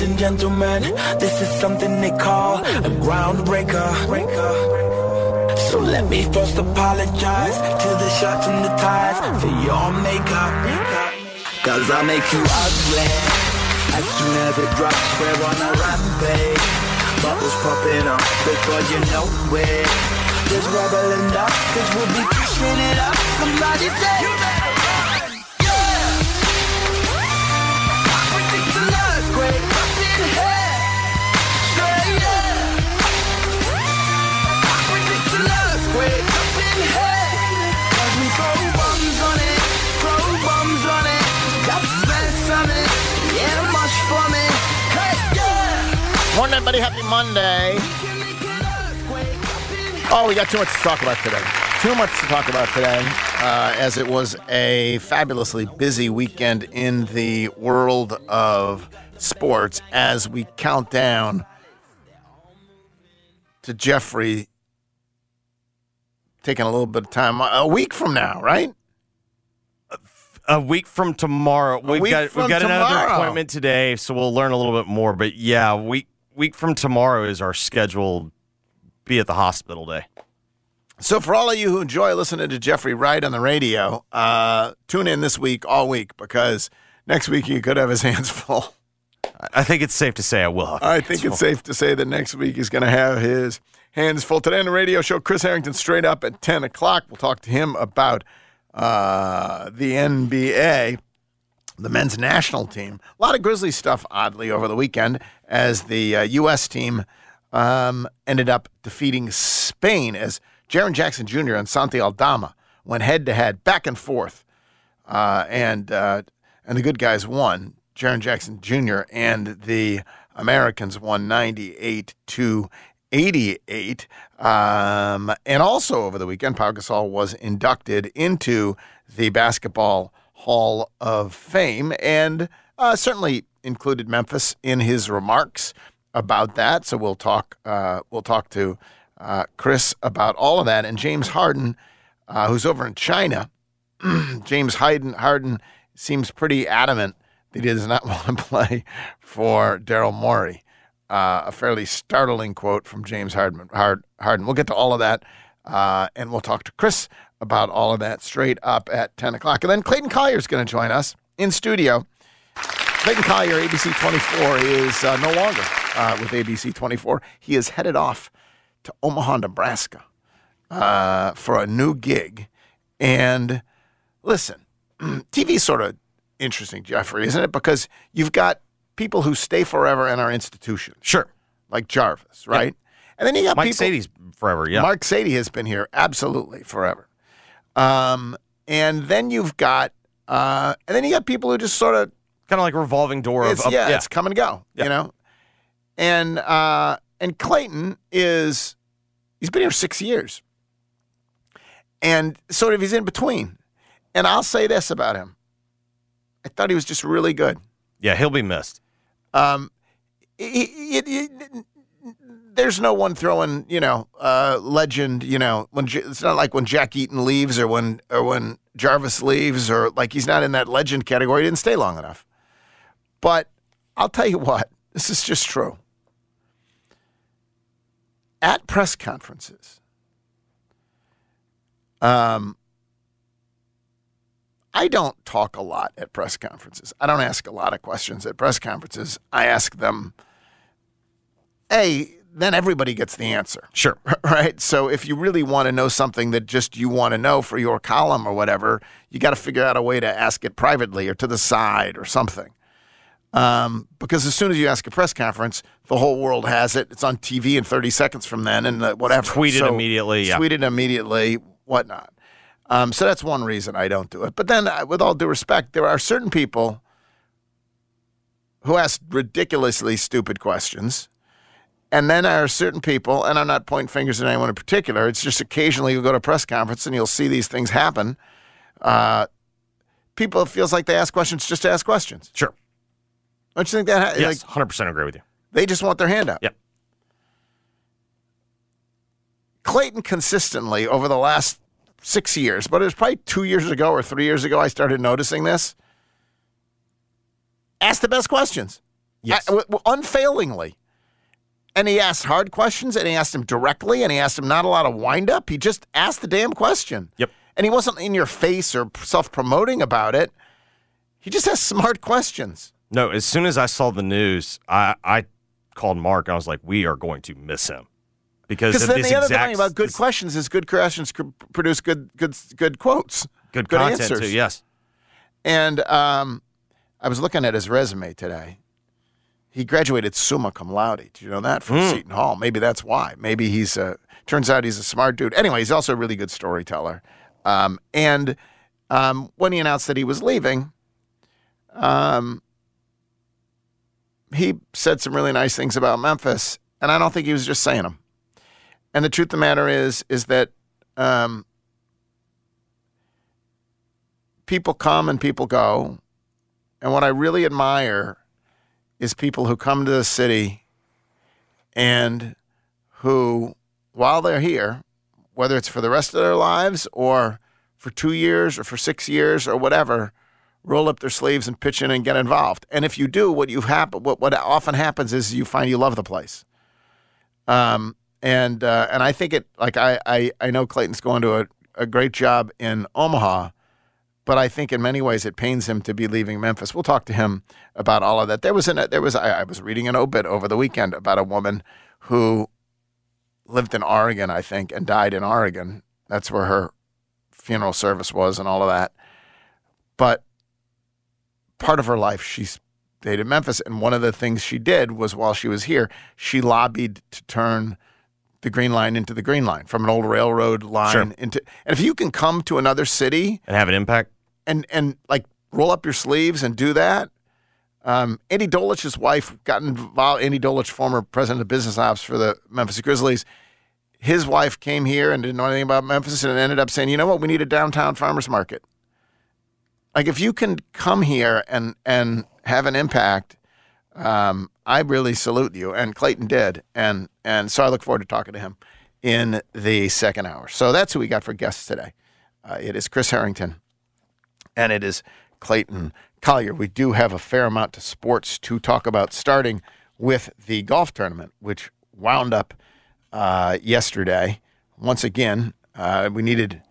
Ladies and gentlemen, this is something they call a groundbreaker. So let me first apologize to the shirts and the ties for your makeup. Cause I make you ugly. As soon as it drops, we're on a rampage. Bubbles popping up before you know it. There's rubble enough, cause we'll be pushing it up. Somebody say, everybody. Happy Monday. We can make an earthquake up in here. Oh, we got too much to talk about today. Too much to talk about today, uh, as it was a fabulously busy weekend in the world of sports as we count down to Jeffrey taking a little bit of time. A week from now, right? a week from tomorrow. We've week got we've got another appointment today, so we'll learn a little bit more. But yeah, week week from tomorrow is our scheduled be at the hospital day. So, for all of you who enjoy listening to Jeffrey Wright on the radio, uh, tune in this week, all week, because next week he could have his hands full. I- think it's safe to say I will. Have I think it's safe to say that next week he's going to have his hands full. Today on the radio show, Chris Harrington straight up at 10 o'clock. We'll talk to him about uh, the NBA, the men's national team. A lot of Grizzly stuff, oddly, over the weekend as the uh, U.S. team um, ended up defeating Spain as Jaren Jackson Jr. and Santi Aldama went head to head, back and forth uh, and uh, and the good guys won. Jaren Jackson Jr. and the Americans won 98 to 88. Um, and also over the weekend, Pau Gasol was inducted into the Basketball Hall of Fame and uh, certainly included Memphis in his remarks about that. So we'll talk. Uh, we'll talk to uh, Chris about all of that. And James Harden, uh, who's over in China. James Harden, Harden seems pretty adamant that he does not want to play for Daryl Morey. Uh, a fairly startling quote from James Harden. Hard, Harden. We'll get to all of that, uh, and we'll talk to Chris about all of that straight up at 10 o'clock. And then Clayton Collier is going to join us in studio. Clayton Collier, ABC 24, is uh, no longer uh, with ABC 24. He is headed off to Omaha, Nebraska uh, for a new gig. And listen, TV is sort of interesting, Jeffrey, isn't it? Because you've got people who stay forever in our institution. Sure, like Jarvis, right? And then you got Mike people. Sadie's forever. Yeah, Mark Sadie has been here absolutely forever. Um, and then you've got, uh, and then you got people who just sort of kind of like revolving door of it's, of- yeah, it's come and go, Yeah. you know. And uh, and Clayton is he's been here six years, and sort of he's in between. And I'll say this about him: I thought he was just really good. yeah. He'll be missed. Um, he- he- he- there's no one throwing, you know, uh, legend. You know, when J- it's not like when Jack Eaton leaves or when or when Jarvis leaves or like he's not in that legend category. He didn't stay long enough. But I'll tell you what, this is just true. At press conferences, um, I don't talk a lot at press conferences. I don't ask a lot of questions at press conferences. I ask them, hey, then everybody gets the answer. Sure. Right? So if you really want to know something that just you want to know for your column or whatever, you got to figure out a way to ask it privately or to the side or something. Um, because as soon as you ask a press conference, the whole world has it. It's on TV in 30 seconds from then and uh, whatever. Tweeted So, immediately, yeah. Tweeted immediately, whatnot. Um, so that's one reason I don't do it. But then, uh, with all due respect, there are certain people who ask ridiculously stupid questions. And then there are certain people, and I'm not pointing fingers at anyone in particular. It's just occasionally you go to a press conference and you'll see these things happen. Uh, people, it feels like they ask questions just to ask questions. Sure. Don't you think that? ha- Yes, Like, 100% agree with you. they just want their hand out. Yep. Clayton consistently over the last six years, but it was probably two years ago or three years ago I started noticing this. Ask the best questions. Yes. I- w- unfailingly. And he asked hard questions and he asked them directly and he asked them not a lot of wind up. He just asked the damn question. Yep. And he wasn't in your face or self promoting about it. He just asked smart questions. No, as soon as I saw the news, I, I called Mark I was like, we are going to miss him. Because Because then the other thing about good this questions is good questions produce good good good quotes, good content answers. too. Yes. And um, I was looking at his resume today. He graduated summa cum laude. Did you know that from Hmm. Seton Hall? Maybe that's why. Maybe he's a. Turns out he's a smart dude. Anyway, he's also a really good storyteller. Um, and um, when he announced that he was leaving, um, he said some really nice things about Memphis, and I don't think he was just saying them. And the truth of the matter is, is that um, people come and people go, and what I really admire is people who come to the city and who, while they're here, whether it's for the rest of their lives or for two years or for six years or whatever, roll up their sleeves and pitch in and get involved. And if you do, what you hap- what what often happens is you find you love the place. Um, and uh, and I think it like I I, I know Clayton's going to a, a great job in Omaha, but I think in many ways it pains him to be leaving Memphis. We'll talk to him about all of that. There was an there was I, I was reading an obit over the weekend about a woman who lived in Oregon, I think, and died in Oregon. That's where her funeral service was and all of that. But part of her life, she stayed in Memphis, and one of the things she did was while she was here, she lobbied to turn the Green Line into the Green Line from an old railroad line Sure. into. And if you can come to another city And have an impact. and and like roll up your sleeves and do that. Um, Andy Dolich's wife got involved. Andy Dolich, former president of business ops for the Memphis Grizzlies, his wife came here and didn't know anything about Memphis and ended up saying, "You know what? We need a downtown farmers market." Like if you can come here and and have an impact, um, I really salute you. And Clayton did, and and so I look forward to talking to him in the second hour. So that's who we got for guests today. Uh, it is Chris Harrington and it is Clayton Collier. We do have a fair amount to sports to talk about, starting with the golf tournament, which wound up uh, yesterday. Once again, uh, we needed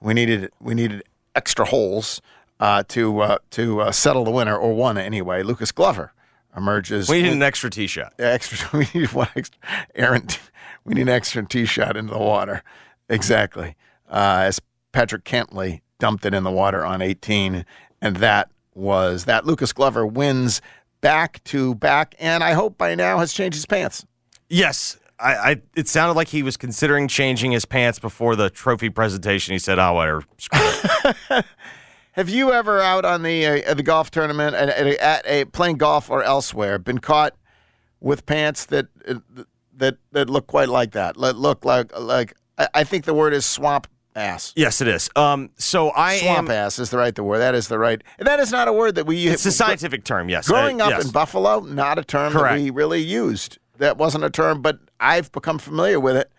we needed we needed extra holes uh, to uh, to uh, settle the winner, or one anyway. Lucas Glover emerges. We need an extra tee shot. extra. We need one extra. Aaron, we need an extra tee shot into the water. Exactly. Uh, as Patrick Cantlay dumped it in the water on 18, and that was that. Lucas Glover wins back to back, and I hope by now has changed his pants. Yes. I, I it sounded like he was considering changing his pants before the trophy presentation. He said, "Oh, whatever." Screw it." Have you ever out on the uh, the golf tournament at, at, at a playing golf or elsewhere been caught with pants that uh, that that look quite like that? Look like like I, I think the word is swamp ass. yes, it is. Um, so I Swamp am. ass is the right the word. That is the right. That is not a word that we. Use. It's a scientific term. Yes. Growing Uh, up yes. in Buffalo, not a term Correct. that we really used. That wasn't a term, but I've become familiar with it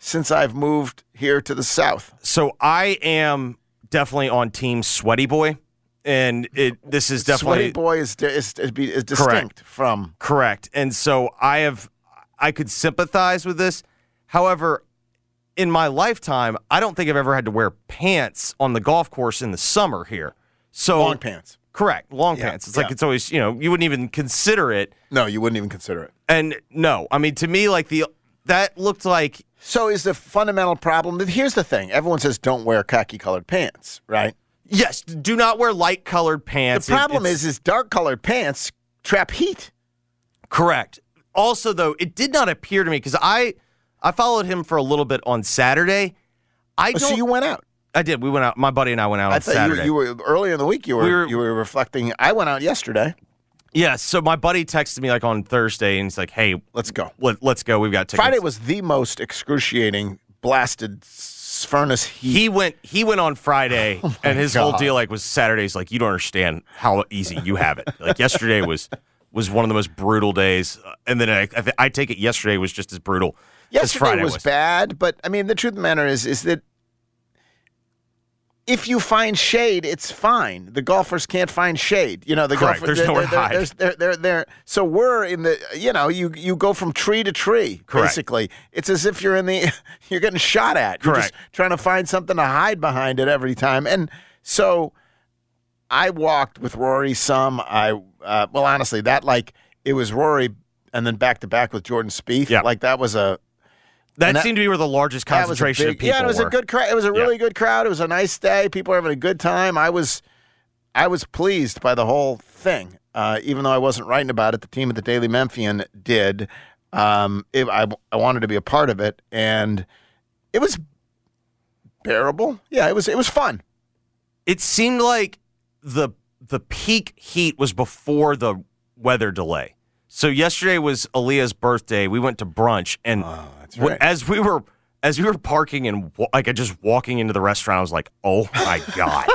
since I've moved here to the south. So I am definitely on team Sweaty Boy, and it this is definitely Sweaty boy is is, is, be- is distinct from. Correct. And so I have I could sympathize with this. However, in my lifetime, I don't think I've ever had to wear pants on the golf course in the summer here. So Long pants. Correct. Long Yeah, pants. It's like it's always, you know, you wouldn't even consider it. No, you wouldn't even consider it. And no, I mean to me like the that looked like So is the fundamental problem? that- Here's the thing: everyone says don't wear khaki-colored pants, right? yes, do not wear light colored pants. The problem it's- is, is dark-colored pants trap heat. Correct. Also, though, it did not appear to me because I I followed him for a little bit on Saturday. I Oh, don't. so you went out. I did. We went out. My buddy and I went out I on thought Saturday. you, were- you were earlier in the week. You were, We were- you were reflecting. I went out yesterday. Yeah. So my buddy texted me like on Thursday, and he's like, "Hey, Let's go. let, let's go. We've got tickets." Friday was the most excruciating blasted furnace heat. He went. He went on Friday, and his whole Oh deal like was Saturday's. Like you don't understand how easy you have it. Like yesterday was was one of the most brutal days, Uh, and then I, I, th- I take it yesterday was just as brutal as Yesterday Friday was, was. bad, but I mean, the truth of the matter is, is that if you find shade, it's fine. The golfers can't find shade. You know, the Correct. golfers. There's nowhere to hide. They're, they're, they're, so we're in the. You know, you you go from tree to tree. Correct. Basically, it's as if you're in the. You're getting shot at. You're just Correct. trying to find something to hide behind it every time, and so. I walked with Rory some. I uh, well, honestly, that like it was Rory, and then back to back with Jordan Spieth. Yeah. like that was a that, that- seemed to be where the largest that was a concentration big- of people Yeah, it was were. a good crowd. It was a Yeah. really good crowd. It was a nice day. People were having a good time. I was, I was pleased by the whole thing. Uh, even though I wasn't writing about it, the team at the Daily Memphian did. Um, it, I, I wanted to be a part of it, and it was bearable. Yeah, it was. It was fun. it seemed like the the peak heat was before the weather delay. So yesterday was Aaliyah's birthday. We went to brunch, and w- right. as we were as we were parking and like just walking into the restaurant, I was like, "Oh my god!"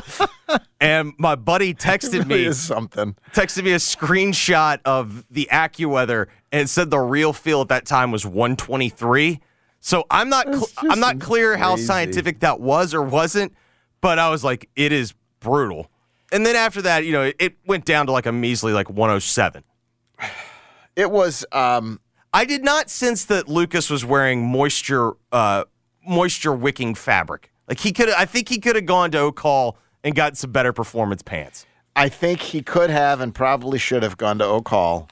and my buddy texted really me something. texted me a screenshot of the AccuWeather and said the real feel at that time was 123. So I'm not cl- I'm not clear how scientific that was or wasn't, but I was like, it is brutal. And then after that, you know, it, it went down to like a measly like 107. It was. Um, I did not sense that Lucas was wearing moisture uh, moisture wicking fabric. Like he could, I think he could have gone to Oak Hall and gotten some better performance pants. I think he could have and probably should have gone to Oak Hall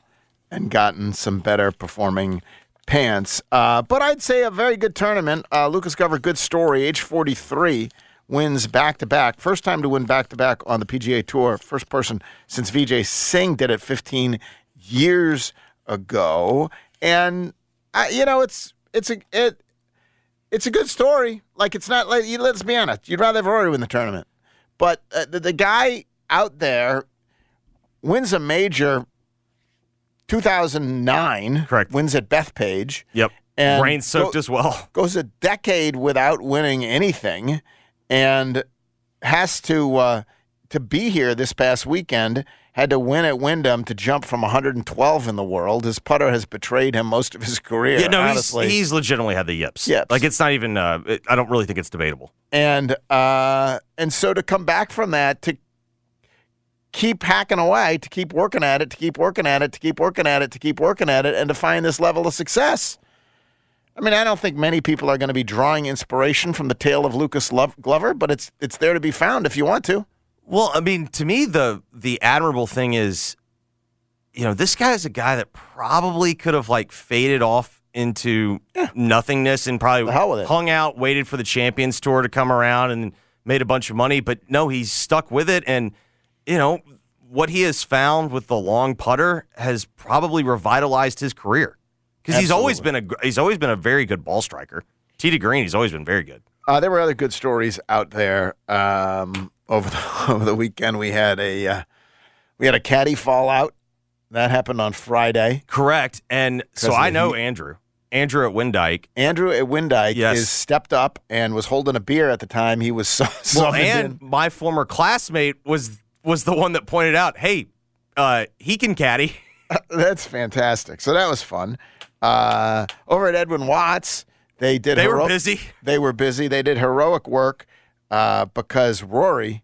and gotten some better performing pants. Uh, but I'd say a very good tournament. Uh, Lucas Glover, good story. Age 43, wins back to back. First time to win back to back on the PGA Tour. First person since Vijay Singh did it 15 years ago. And I, you know, it's it's a it it's a good story. Like it's not like let's be honest. You'd rather have Rory win the tournament, but uh, the, the guy out there wins a major. 2009, Correct. Wins at Bethpage. Yep. And Rain soaked go- as well. Goes a decade without winning anything, and has to uh, to be here this past weekend. Had to win at Wyndham to jump from 112 in the world. His putter has betrayed him most of his career. Yeah, no, honestly. he's, he's legitimately had the yips. Yips. Like it's not even. Uh, it, I don't really think it's debatable. and uh, and so to come back from that to keep hacking away, to keep working at it, to keep working at it, to keep working at it, to keep working at it, and to find this level of success. I mean, I don't think many people are going to be drawing inspiration from the tale of Lucas Glover, but it's it's there to be found if you want to. Well, I mean, to me, the the admirable thing is, you know, this guy is a guy that probably could have like faded off into nothingness and probably hell with it. hung out, waited for the Champions Tour to come around and made a bunch of money. But no, he's stuck with it, and you know what he has found with the long putter has probably revitalized his career because he's always been a he's always been a very good ball striker. To green, he's always been very good. Uh, there were other good stories out there um, over the over the weekend. We had a uh, we had a caddy fallout that happened on Friday. Correct, and so I know heat. Andrew. Andrew at Windike. Andrew at Windike Yes. is stepped up and was holding a beer at the time he was su- Well, and in. my former classmate was was the one that pointed out, "Hey, uh, he can caddy." That's fantastic. So that was fun. Uh, over at Edwin Watts, they did. They were busy. They were busy. They did heroic work uh, because Rory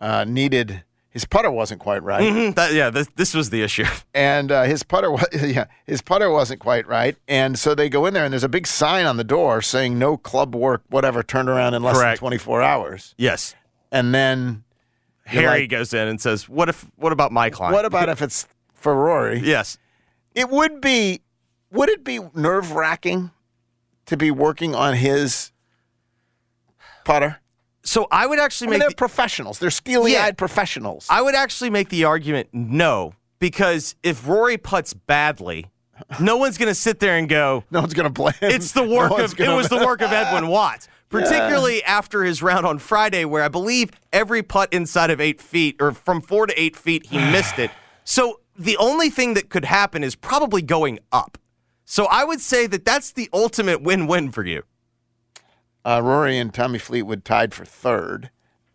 uh, needed his putter wasn't quite right, Mhm, that- yeah, this, this was the issue. and uh, his putter wa- yeah his putter wasn't quite right, and so they go in there and there's a big sign on the door saying no club work whatever turned around in less Correct. than 24 hours, Yes. and then Harry like, goes in and says, "What if? What about my client? what about if it's for Rory? yes? It would be. Would it be nerve wracking to be working on his putter? So I would I actually mean, make they're the- professionals. They're steely eyed Yeah. professionals. I would actually make the argument no, because if Rory puts badly, no one's going to sit there and go, no one's going to blame. it's the work one's of it was the work of Edwin Watts. Particularly after his round on Friday, where I believe every putt inside of eight feet or from four to eight feet, he missed it. So the only thing that could happen is probably going up. So I would say that that's the ultimate win-win for you. Uh, Rory and Tommy Fleetwood tied for third.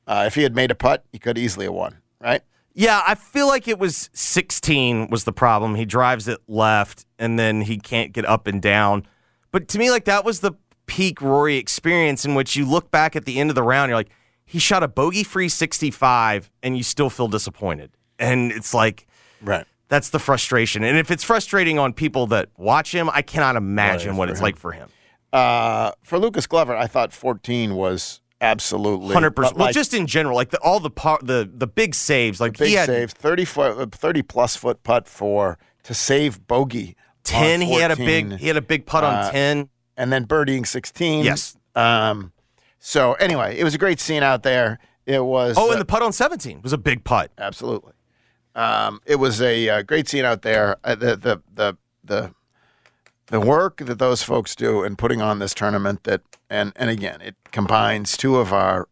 Uh, if he had made a putt, he could easily have won. Right? Yeah, I feel like it was 16 was the problem. He drives it left and then he can't get up and down. But to me, like that was the peak Rory experience in which you look back at the end of the round, you're like, he shot a bogey free 65 and you still feel disappointed. And it's like, Right. that's the frustration. And if it's frustrating on people that watch him, I cannot imagine what it's him. like for him. Uh, for Lucas Glover, I thought 14 was absolutely Hundred percent. but Well, just in general, like the, all the par- the the big saves, like big he had save, 30 foot, 30 plus foot putt for to save bogey. ten. He had a big he had a big putt on Uh, ten. and then birdieing 16. Yes. Um, so anyway, it was a great scene out there. It was. Oh, uh, and the putt on seventeen was a big putt. absolutely. Um, it was a uh, great scene out there. Uh, the, the the the the work that those folks do in putting on this tournament that and and again it combines two of our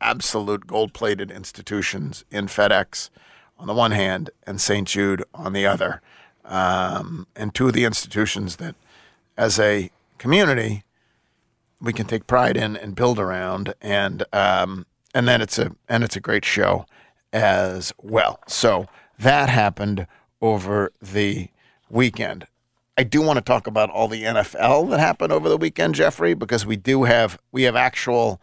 absolute gold-plated institutions in FedEx on the one hand and St. Jude on the other, um, and two of the institutions that, as a community, we can take pride in and build around, and um, and then it's a and it's a great show as well. So that happened over the weekend. I do want to talk about all the NFL that happened over the weekend, Jeffrey, because we do have we have actual,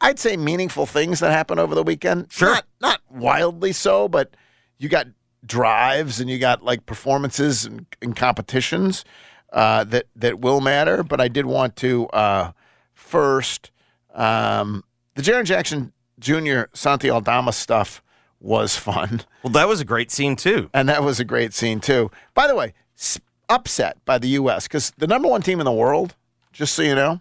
I'd say, meaningful things that happened over the weekend. Sure. not not wildly so, but you got drives and you got like performances and, and competitions uh, that that will matter. But I did want to uh, first um, the Jaren Jackson Jr. Santi Aldama stuff was fun. Well, that was a great scene too. And that was a great scene, too. By the way, s- upset by the U.S. because the number one team in the world, just so you know,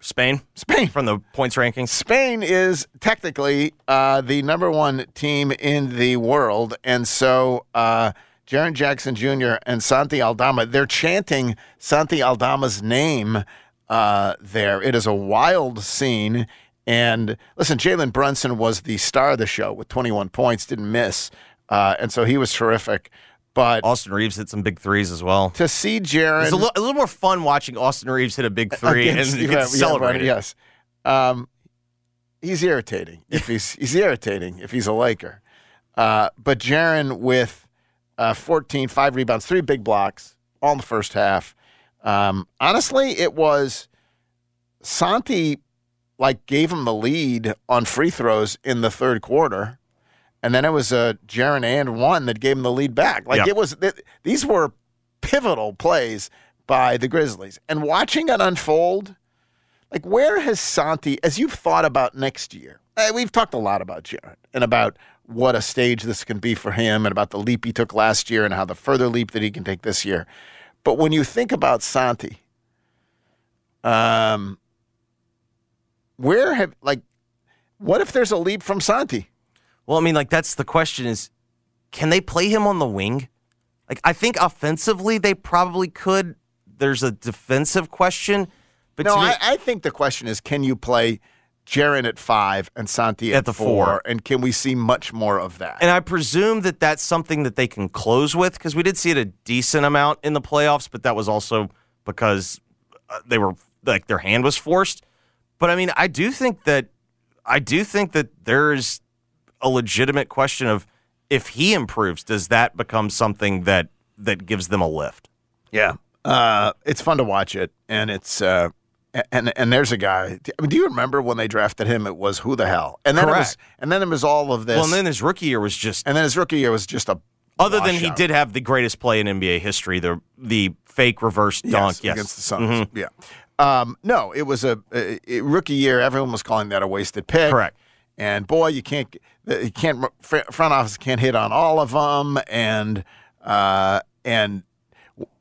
Spain Spain. from the points rankings. Spain is technically uh, the number one team in the world. And so uh, Jaren Jackson Jr. and Santi Aldama, they're chanting Santi Aldama's name uh, there. It is a wild scene. And listen, Jalen Brunson was the star of the show with 21 points, didn't miss. Uh, and so he was terrific. But Austin Reaves hit some big threes as well. to see Jaren. It's a, li- a little more fun watching Austin Reaves hit a big three and you yeah, get yeah, celebrated. right, yes. Um, he's irritating if he's he's irritating if he's a Laker. Uh, but Jaren with uh, 14, five rebounds, three big blocks, all in the first half. Um, honestly, it was Santi like gave him the lead on free throws in the third quarter, and then it was uh, Jaren and one that gave him the lead back. Like Yep. it was th- these were pivotal plays by the Grizzlies, and watching it unfold. Like, where has Santi, as you've thought about next year? uh, We've talked a lot about Jared and about what a stage this can be for him and about the leap he took last year and how the further leap that he can take this year. But when you think about Santi, um, where have, like, what if there's a leap from Santi? Well, I mean, like that's the question: is can they play him on the wing? Like, I think offensively they probably could. There's a defensive question, but No, me, I, I think the question is can you play Jaren at five and Santi at, At the four. And can we see much more of that? and I presume that that's something that they can close with because we did see it a decent amount in the playoffs, but that was also because uh, they were like their hand was forced. But I mean, I do think that I do think that there's a legitimate question of if he improves, does that become something that that gives them a lift? Yeah. Uh, it's fun to watch it, and it's uh, and and there's a guy. I mean, do you remember when they drafted him? It was who the hell, and then it was, and then it was all of this. Well, and then his rookie year was just and then his rookie year was just a other than he did have the greatest play in NBA history, the the fake reverse dunk. Yes, against the Suns. Yeah. Um, no, it was a, a- a rookie year. Everyone was calling that a wasted pick. Correct. And boy, you can't, you can't, front office can't hit on all of them. And, uh, and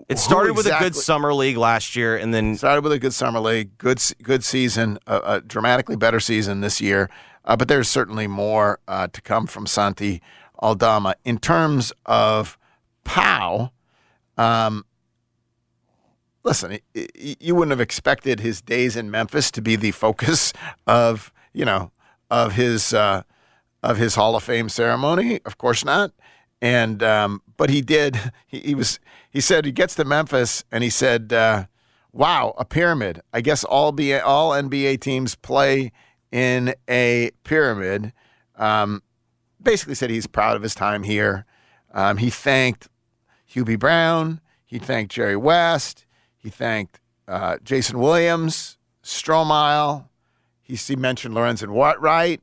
It started with a good summer league last year, and then started with a good summer league, good, good season, a, a dramatically better season this year. Uh, but there's certainly more uh, to come from Santi Aldama in terms of Pau. Um, listen, you wouldn't have expected his days in Memphis to be the focus of you know of his uh, of his Hall of Fame ceremony. Of course not. And um, but he did. He, he was. He said he gets to Memphis and he said, uh, "Wow, a pyramid. I guess all B, all NBA teams play in a pyramid." Um, basically said he's proud of his time here. Um, he thanked Hubie Brown. He thanked Jerry West. He thanked uh, Jason Williams, Stromile. He, he mentioned Lorenzen Wright.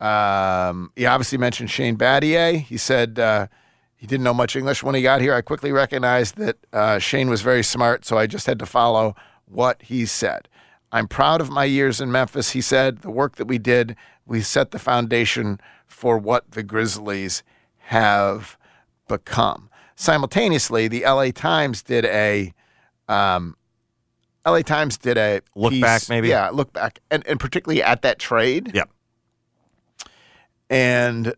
Um, he obviously mentioned Shane Battier. He said uh, he didn't know much English when he got here. I quickly recognized that uh, Shane was very smart, so I just had to follow what he said. I'm proud of my years in Memphis. He said the work that we did, we set the foundation for what the Grizzlies have become. Simultaneously, the LA Times did a um, LA Times did a Look piece- back, maybe? Yeah, look back, and and particularly at that trade. Yeah. and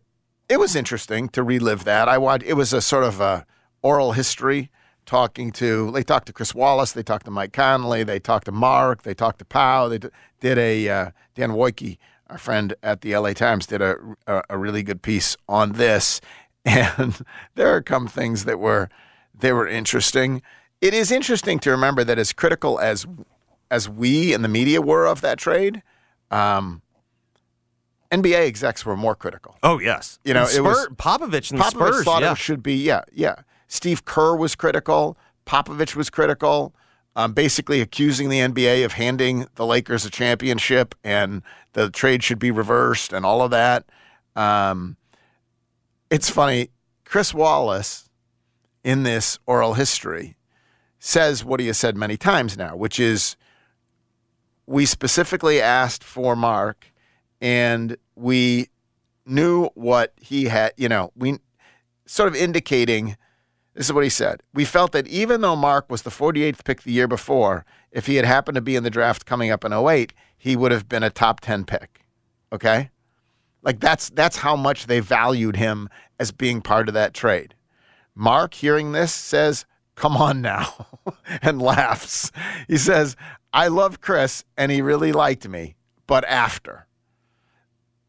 it was interesting to relive that. I watched. It was a sort of a oral history. Talking to, they talked to Chris Wallace, they talked to Mike Conley, they talked to Mark, they talked to Pau. They did a uh, Dan Woike, our friend at the LA Times, did a, a a really good piece on this, and there are come things that were they were interesting. It is interesting to remember that as critical as as we and the media were of that trade, um, NBA execs were more critical. oh yes, You know, And it was- Popovich and the Popovich Spurs. thought yeah. it should be, yeah, yeah. Steve Kerr was critical. Popovich was critical, um, basically accusing the NBA of handing the Lakers a championship and the trade should be reversed and all of that. Um, it's funny. Chris Wallace, in this oral history, says what he has said many times now, which is we specifically asked for Mark and we knew what he had, you know, we sort of indicating this is what he said. We felt that even though Mark was the 48th pick the year before, if he had happened to be in the draft coming up in 08, he would have been a top 10 pick. Okay? Like that's that's how much they valued him as being part of that trade. Mark hearing this says, "Come on now." and laughs. He says, "I love Chris and he really liked me, but after."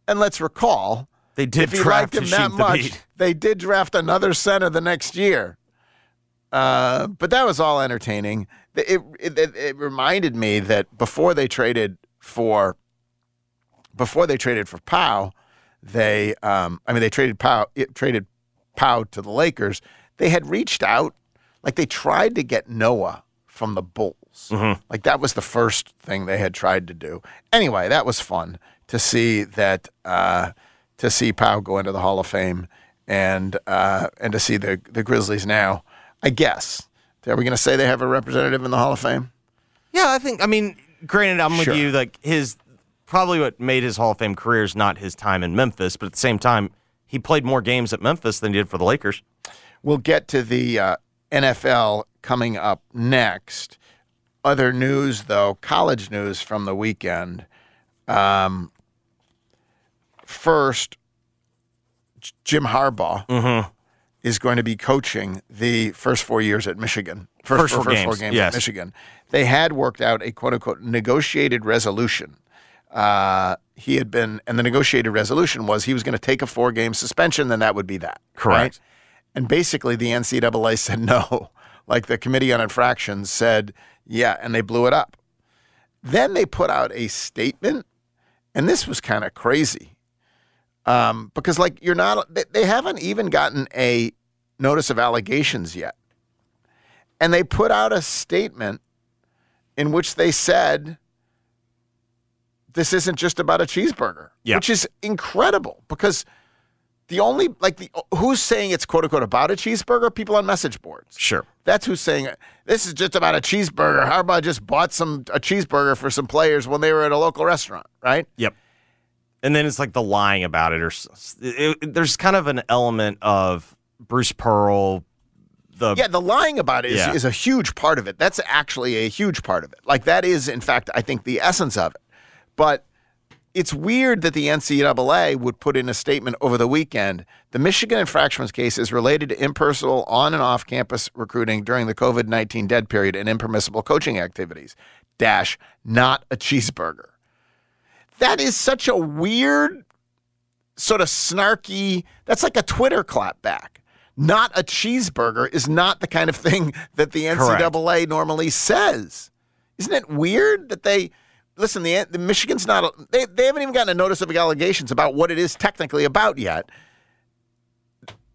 And let's recall, They did if he draft liked him that much, Thabeet. they did draft another center the next year. Uh, but that was all entertaining. It, it, it, it reminded me that before they traded for before they traded for Pau, they um, I mean they traded Pau traded Pau to the Lakers. They had reached out, like they tried to get Noah from the Bulls. Like that was the first thing they had tried to do. Anyway, that was fun to see that uh, to see Pau go into the Hall of Fame and uh, and to see the the Grizzlies now. I guess are we going to say they have a representative in the Hall of Fame? Yeah, I think. I mean, granted, I'm Sure. with you. Like his probably what made his Hall of Fame career is not his time in Memphis, but at the same time, he played more games at Memphis than he did for the Lakers. We'll get to the uh, NFL coming up next. Other news, though, college news from the weekend. Um, first, Jim Harbaugh is going to be coaching the first four years at Michigan. First four first games, four games yes. at Michigan. They had worked out a quote unquote negotiated resolution. Uh, he had been, and the negotiated resolution was he was going to take a four game suspension, then that would be that. Correct. right? And basically, the NCAA said no. Like the Committee on Infractions said, yeah, and they blew it up. Then they put out a statement, and this was kind of crazy. Um, because, like, you're not, they, they haven't even gotten a notice of allegations yet. and they put out a statement in which they said this isn't just about a cheeseburger, Yeah. which is incredible because the only like the who's saying it's quote unquote about a cheeseburger? People on message boards. Sure. That's who's saying it. This is just about a cheeseburger. How about I just bought some a cheeseburger for some players when they were at a local restaurant, right? Yep. And then it's like the lying about it, or it, it- there's kind of an element of Bruce Pearl. The Yeah, the lying about it is, Yeah. is a huge part of it. That's actually a huge part of it. Like that is, in fact, I think the essence of it. But it's weird that the NCAA would put in a statement over the weekend. The Michigan infractions case is related to impersonal on and off campus recruiting during the COVID 19 dead period and impermissible coaching activities. Dash, not a cheeseburger. That is such a weird, sort of snarky, that's like a Twitter clapback. Not a cheeseburger is not the kind of thing that the NCAA normally says. Isn't it weird that they listen? The, the Michigan's not. They they haven't even gotten a notice of allegations about what it is technically about yet.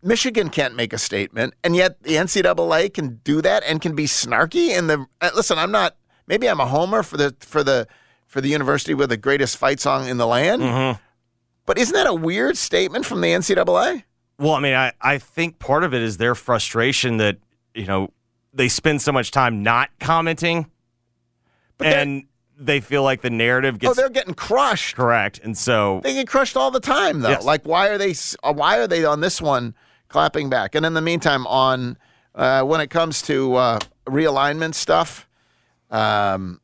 Michigan can't make a statement, and yet the NCAA can do that and can be snarky. And the uh, listen, I'm not. Maybe I'm a homer for the for the for the university with the greatest fight song in the land. But isn't that a weird statement from the NCAA? Well, I mean, I, I think part of it is their frustration that, you know, they spend so much time not commenting they're- and they feel like the narrative gets. Oh, gets they're getting crushed. correct. And so, They get crushed all the time, though. Yes. Like, why are they? uh, Why are they on this one clapping back? And in the meantime, on uh, when it comes to uh, realignment stuff, um,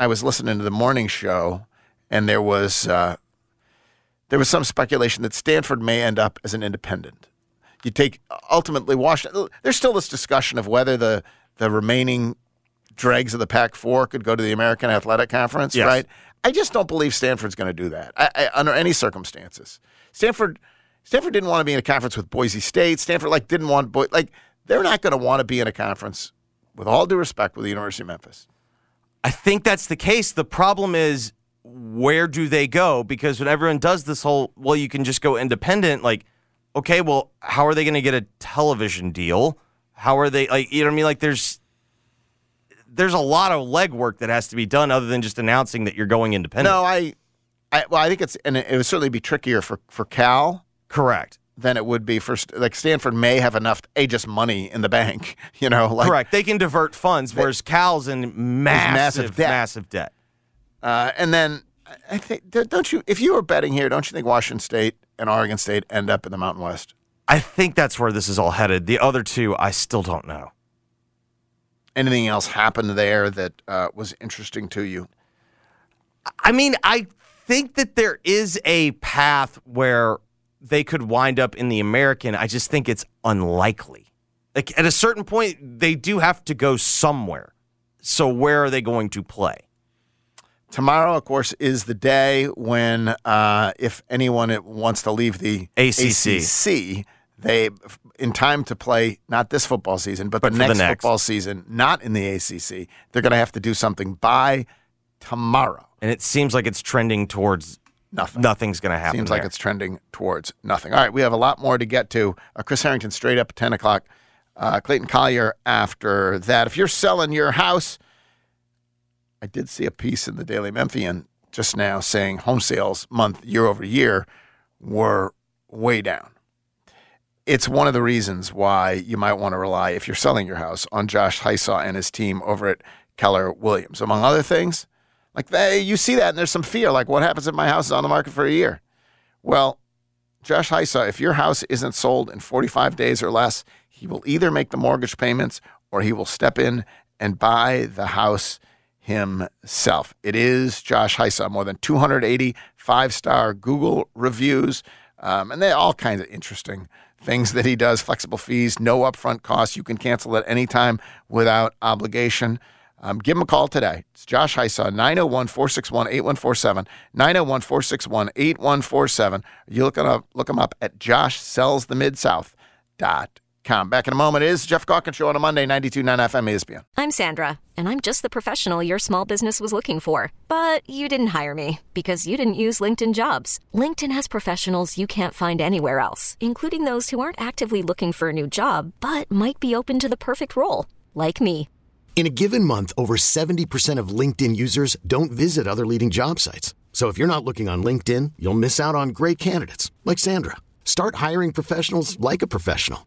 I was listening to the morning show, and there was uh, there was some speculation that Stanford may end up as an independent. You take ultimately Washington. There's still this discussion of whether the the remaining dregs of the Pac-4 could go to the American Athletic Conference, Yes. right? I just don't believe Stanford's going to do that I, I, under any circumstances. Stanford, Stanford didn't want to be in a conference with Boise State. Stanford like didn't want Bo- like they're not going to want to be in a conference. With all due respect, with the University of Memphis, I think that's the case. The problem is, where do they go? Because when everyone does this whole, well, you can just go independent, like, okay, well, how are they going to get a television deal? How are they, like, you know what I mean? Like, there's, there's a lot of legwork that has to be done other than just announcing that you're going independent. no, I, I well, I think it's and it, it would certainly be trickier for for Cal Correct. than it would be for like Stanford may have enough a just money in the bank, you know, like Correct. They can divert funds, whereas Cal's in massive, massive debt. massive debt. Uh, and then I- think don't- don't you if you were betting here, don't you think Washington State and Oregon State end up in the Mountain West? I think that's where this is all headed. The other two, I still don't know. Anything else happened there that uh, was interesting to you? I mean, I think that there is a path where they could wind up in the American. I just think it's unlikely. Like at a certain point, they do have to go somewhere. So where are they going to play? Tomorrow, of course, is the day when, uh, if anyone wants to leave the ACC. ACC, they, in time to play not this football season, but, But the for the next, next. football season, not in the ACC, they're going to have to do something by tomorrow. And it seems like it's trending towards Nothing. nothing's going to happen. Seems like it's trending towards nothing. All right, we have a lot more to get to. Uh, Chris Harrington straight up at 10 o'clock. Uh, Clayton Collier after that. If you're selling your house, I did see a piece in the Daily Memphian just now saying home sales month year over year were way down. It's one of the reasons why you might want to rely, if you're selling your house, on Josh Hysaw and his team over at Keller Williams. Among other things, like they, you see that and there's some fear, like what happens if my house is on the market for a year? Well, Josh Hysaw, if your house isn't sold in 45 days or less, he will either make the mortgage payments or he will step in and buy the house himself. It is Josh Hysaw, more than 280 five star Google reviews, um, and they're all kinds of interesting things that he does. Flexible fees, no upfront costs. You can cancel at any time without obligation. Um, give him a call today. It's Josh Hysaw, 901 461 8147. 901 461 8147. You look him up, look him up at joshsellsthemidsouth.com. Come, back in a moment is Geoff Calkins Show on a Monday, 92.9 FM ESPN. I'm Sandra, and I'm just the professional your small business was looking for. But you didn't hire me because you didn't use LinkedIn jobs. LinkedIn has professionals you can't find anywhere else, including those who aren't actively looking for a new job but might be open to the perfect role, like me. In a given month, over 70% of LinkedIn users don't visit other leading job sites. So if you're not looking on LinkedIn, you'll miss out on great candidates like Sandra. Start hiring professionals like a professional.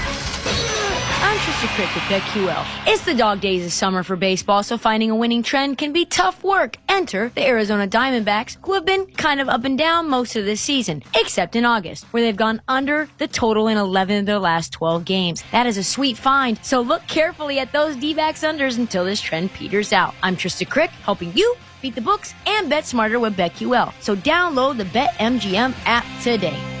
Trisha Crick with BetQL. It's the dog days of summer for baseball, so finding a winning trend can be tough work. Enter the Arizona Diamondbacks, who have been kind of up and down most of this season, except in August, where they've gone under the total in 11 of their last 12 games. That is a sweet find, so look carefully at those D-backs unders until this trend peters out. I'm Trista Crick, helping you beat the books and bet smarter with BetQL. So download the BetMGM app today.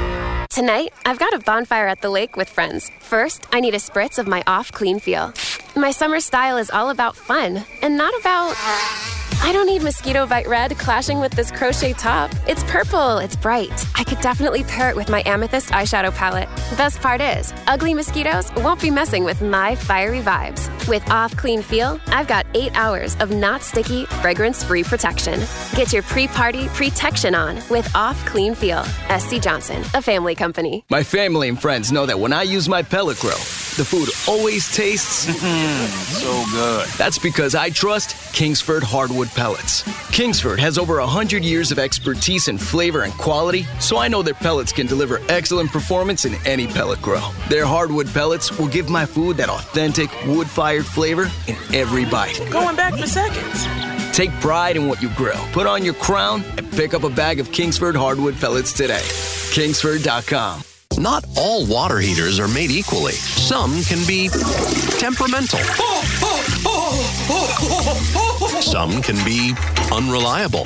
Tonight, I've got a bonfire at the lake with friends. First, I need a spritz of my off clean feel. My summer style is all about fun and not about. I don't need Mosquito Bite Red clashing with this crochet top. It's purple, it's bright. I could definitely pair it with my amethyst eyeshadow palette. Best part is, ugly mosquitoes won't be messing with my fiery vibes. With Off Clean Feel, I've got eight hours of not sticky, fragrance free protection. Get your pre party protection on with Off Clean Feel. SC Johnson, a family company. My family and friends know that when I use my pellet the food always tastes mm-hmm. so good. That's because I trust Kingsford Hardwood Pellets. Kingsford has over 100 years of expertise in flavor and quality, so I know their pellets can deliver excellent performance in any pellet grill. Their hardwood pellets will give my food that authentic wood fired flavor in every bite. Going back for seconds. Take pride in what you grill. Put on your crown and pick up a bag of Kingsford Hardwood Pellets today. Kingsford.com. Not all water heaters are made equally. Some can be temperamental. Some can be unreliable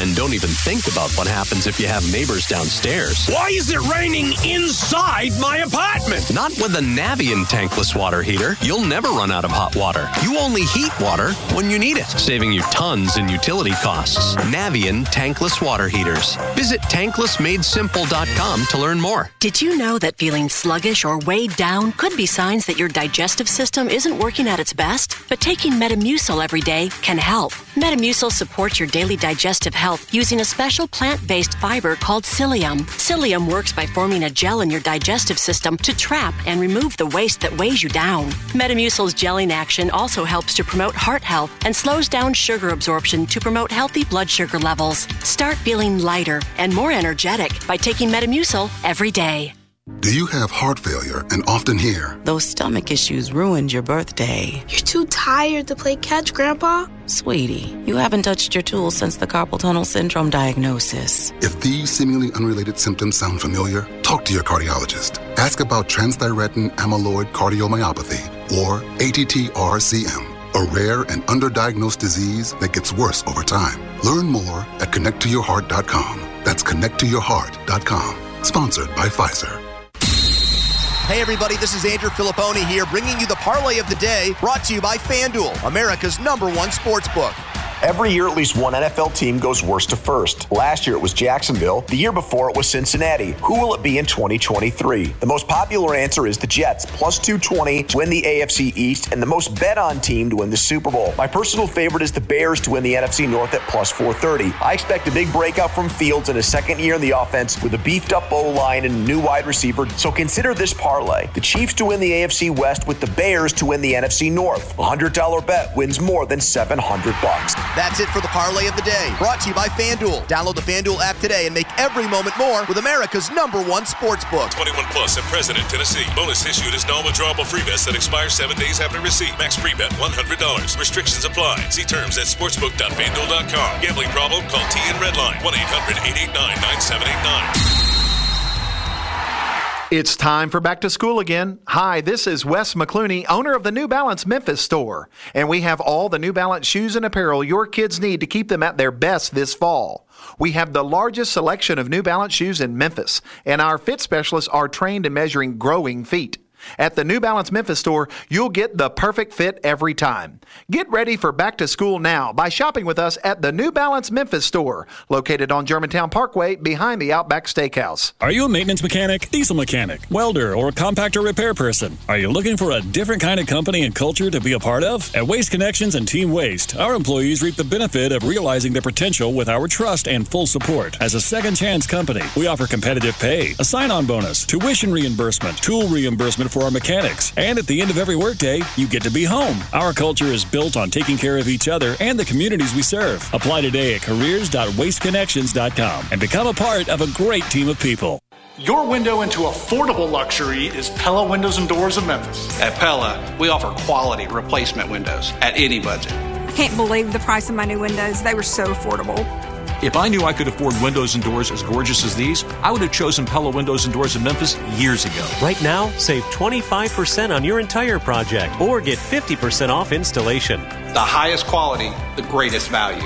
and don't even think about what happens if you have neighbors downstairs. Why is it raining inside my apartment? Not with a Navien tankless water heater. You'll never run out of hot water. You only heat water when you need it, saving you tons in utility costs. Navien tankless water heaters. Visit tanklessmadesimple.com to learn more. Did you know that feeling sluggish or weighed down could be signs that your digestive system isn't working at its best? But taking Metamucil every day can help. Metamucil supports your daily digestive health using a special plant-based fiber called psyllium. Psyllium works by forming a gel in your digestive system to trap and remove the waste that weighs you down. Metamucil's gelling action also helps to promote heart health and slows down sugar absorption to promote healthy blood sugar levels. Start feeling lighter and more energetic by taking Metamucil every day. Do you have heart failure and often hear, Those stomach issues ruined your birthday? You're too tired to play catch, Grandpa? Sweetie, you haven't touched your tools since the carpal tunnel syndrome diagnosis. if these seemingly unrelated symptoms sound familiar, talk to your cardiologist. Ask about transthyretin amyloid cardiomyopathy, or ATTR-CM, a rare and underdiagnosed disease that gets worse over time. Learn more at connecttoyourheart.com. That's connecttoyourheart.com. Sponsored by Pfizer. Hey, everybody, this is Andrew Filipponi here, bringing you the parlay of the day, brought to you by FanDuel, America's number one sports book. Every year, at least one NFL team goes worst to first. Last year, it was Jacksonville. The year before, it was Cincinnati. Who will it be in 2023? The most popular answer is the Jets, plus 220 to win the AFC East, and the most bet on team to win the Super Bowl. My personal favorite is the Bears to win the NFC North at plus 430. I expect a big breakout from Fields in his second year in the offense with a beefed up O line and a new wide receiver. So consider this parlay the Chiefs to win the AFC West with the Bears to win the NFC North. A $100 bet wins more than 700 bucks. That's it for the parlay of the day. Brought to you by FanDuel. Download the FanDuel app today and make every moment more with America's number one sports book. 21 and at President, Tennessee. Bonus issued is non-withdrawable free bets that expire seven days after receipt. Max free bet $100. Restrictions apply. See terms at sportsbook.fanduel.com. Gambling problem? Call T TN Redline 1-800-889-9789. It's time for back to school again. Hi, this is Wes McClooney, owner of the New Balance Memphis store, and we have all the New Balance shoes and apparel your kids need to keep them at their best this fall. We have the largest selection of New Balance shoes in Memphis, and our fit specialists are trained in measuring growing feet. At the New Balance Memphis store, you'll get the perfect fit every time. Get ready for back to school now by shopping with us at the New Balance Memphis store, located on Germantown Parkway behind the Outback Steakhouse. Are you a maintenance mechanic, diesel mechanic, welder, or compactor repair person? Are you looking for a different kind of company and culture to be a part of? At Waste Connections and Team Waste, our employees reap the benefit of realizing their potential with our trust and full support. As a second chance company, we offer competitive pay, a sign on bonus, tuition reimbursement, tool reimbursement for our mechanics, and at the end of every workday, you get to be home. Our culture is built on taking care of each other and the communities we serve. Apply today at careers.wasteconnections.com and become a part of a great team of people. Your window into affordable luxury is Pella Windows and Doors of Memphis. At Pella, we offer quality replacement windows at any budget. I can't believe the price of my new windows. They were so affordable. If I knew I could afford windows and doors as gorgeous as these, I would have chosen Pella Windows and Doors in Memphis years ago. Right now, save 25% on your entire project or get 50% off installation. The highest quality, the greatest value.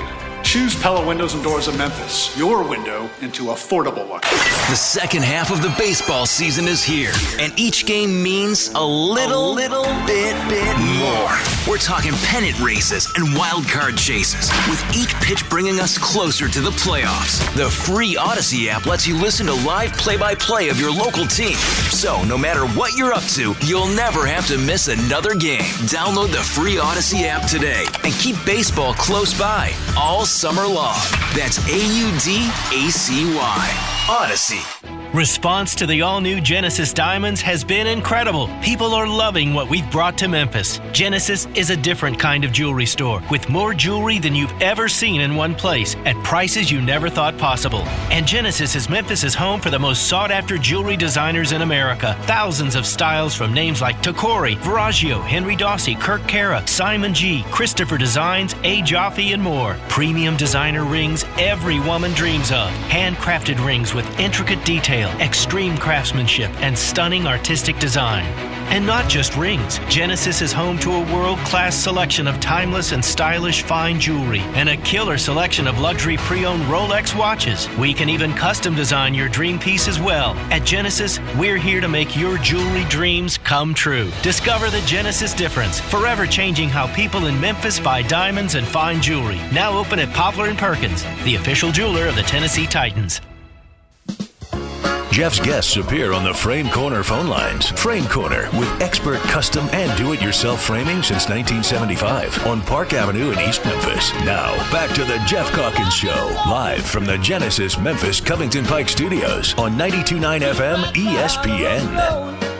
Choose Pella Windows and Doors of Memphis, your window into affordable luxury. The second half of the baseball season is here, and each game means a little, a little bit, bit more. We're talking pennant races and wild card chases, with each pitch bringing us closer to the playoffs. The free Audacy app lets you listen to live play-by-play of your local team. So, no matter what you're up to, you'll never have to miss another game. Download the free Audacy app today and keep baseball close by all summer long. That's A U D A C Y. Audacy. Response to the all new Genesis Diamonds has been incredible. People are loving what we've brought to Memphis. Genesis is a different kind of jewelry store with more jewelry than you've ever seen in one place at prices you never thought possible. And Genesis is Memphis's home for the most sought after jewelry designers in America. Thousands of styles from names like Tacori, Veragio, Henri Daussi, Kirk Kara, Simon G, Christopher Designs, A. Jaffe, and more. Premium designer rings every woman dreams of. Handcrafted rings with intricate extreme craftsmanship, and stunning artistic design. And not just rings. Genesis is home to a world class selection of timeless and stylish fine jewelry and a killer selection of luxury pre owned Rolex watches. We can even custom design your dream piece as well. At Genesis, we're here to make your jewelry dreams come true. Discover the Genesis difference, forever changing how people in Memphis buy diamonds and fine jewelry. Now open at Poplar and Perkins, the official jeweler of the Tennessee Titans. Geoff's guests appear on the Frame Corner phone lines. Frame Corner with expert custom and do it yourself framing since 1975 on Park Avenue in East Memphis. Now, back to the Geoff Calkins Show, live from the Genesis Memphis Covington Pike Studios on 929 FM ESPN.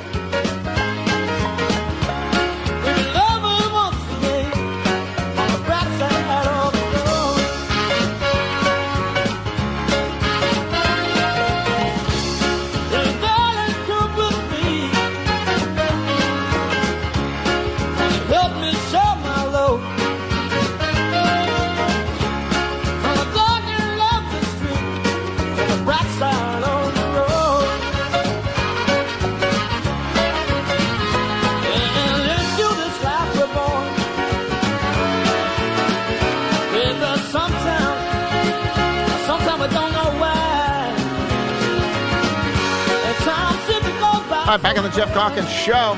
Back on the Geoff Calkins show.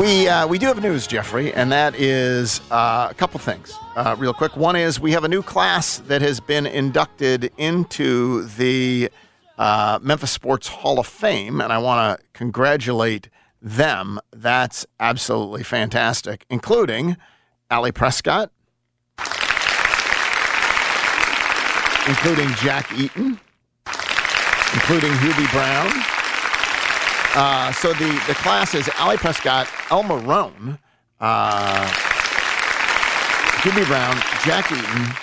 We uh, we do have news, Jeffrey, and that is uh, a couple things. Uh, real quick, one is we have a new class that has been inducted into the uh, Memphis Sports Hall of Fame, and I want to congratulate them. That's absolutely fantastic, including Allie Prescott, including Jack Eaton, including Hubie Brown. Uh, so the, the class is Allie Prescott, Elma Roane, uh, Hubie Brown, Jack Eaton,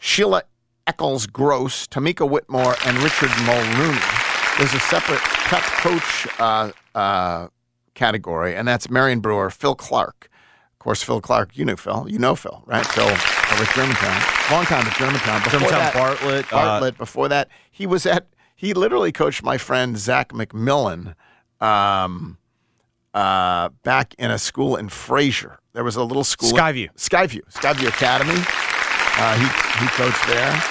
Sheila Eccles Gross, Tamika Whitmore, and Richard Mulrooney. There's a separate prep coach uh, uh, category, and that's Marion Brewer, Phil Clark. Of course, Phil Clark, you know Phil. You know Phil, right? Phil over at Germantown. Long time at Germantown. Before Germantown that, Bartlett, uh, Bartlett. before that, he was at, he literally coached my friend Zach McMillan um, uh, back in a school in Frayser. There was a little school. Skyview. Skyview. Skyview Academy. Uh, he, he coached there.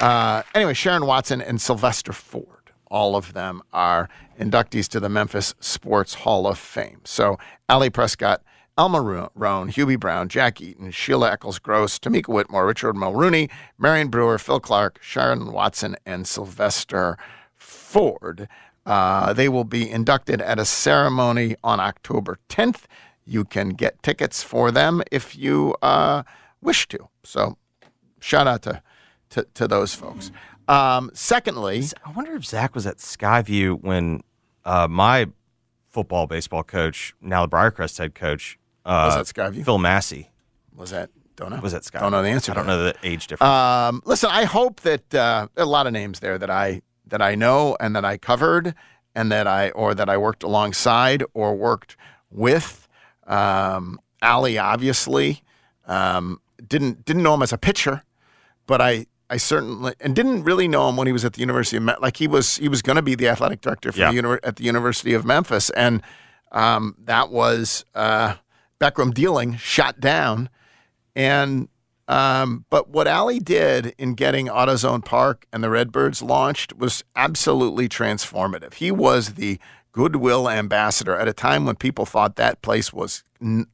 Uh, anyway, Sharon Watson and Sylvester Ford, all of them are inductees to the Memphis Sports Hall of Fame. So, Allie Prescott, Elma Roane, Hubie Brown, Jack Eaton, Sheila Eccles Gross, Tamika Whitmore, Richard Mulrooney, Marion Brewer, Phil Clark, Sharon Watson, and Sylvester Ford. Uh, they will be inducted at a ceremony on October 10th. You can get tickets for them if you uh, wish to. So, shout out to to, to those folks. Um, secondly, I wonder if Zach was at Skyview when uh, my football baseball coach, now the Briarcrest head coach, Was that Skyview? Phil Massey. Was that don't know? Was that Skyview? Don't know the answer I don't know the age difference. Um, listen, I hope that uh, a lot of names there that I that I know and that I covered and that I or that I worked alongside or worked with. Um, Allie obviously um, didn't didn't know him as a pitcher, but I I certainly and didn't really know him when he was at the University of Memphis. Like he was he was going to be the athletic director for Yeah. the uni- at the University of Memphis, and um, that was uh, backroom dealing shot down. And um, but what Allie did in getting AutoZone Park and the Redbirds launched was absolutely transformative. He was the goodwill ambassador at a time when people thought that place was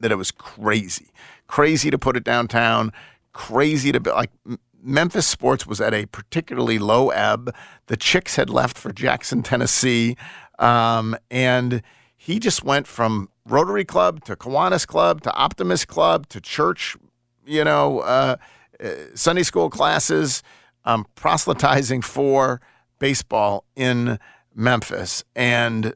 that it was crazy, crazy to put it downtown, crazy to be like. Memphis sports was at a particularly low ebb. The Chicks had left for Jackson, Tennessee, um, and he just went from Rotary Club to Kiwanis Club to Optimist Club to church you know, uh, uh, Sunday school classes, um, proselytizing for baseball in Memphis. And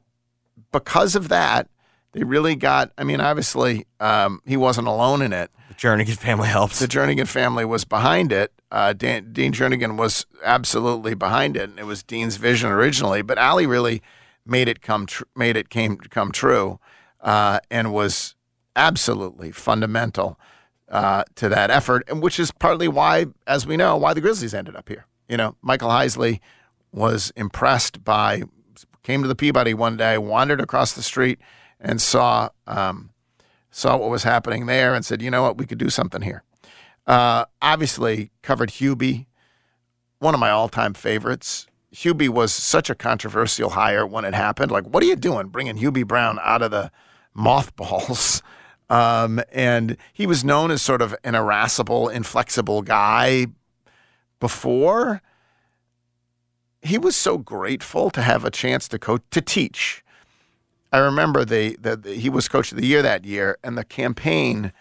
because of that, they really got, I mean, obviously, um, he wasn't alone in it. the Jernigan family helps. The Jernigan family was behind it. Uh, Dan, Dean Jernigan was absolutely behind it, and it was Dean's vision originally. But Allie really made it come tr- made it came come true, uh, and was absolutely fundamental uh, to that effort, and which is partly why, as we know, why the Grizzlies ended up here. You know, Michael Heisley was impressed by came to the Peabody one day, wandered across the street, and saw um, saw what was happening there, and said, "You know what? We could do something here." Uh, obviously, covered Hubie, one of my all-time favorites. Hubie was such a controversial hire when it happened. Like, what are you doing, bringing Hubie Brown out of the mothballs? Um, and he was known as sort of an irascible, inflexible guy before. He was so grateful to have a chance to coach, to teach. I remember the, the, the he was coach of the year that year, and the campaign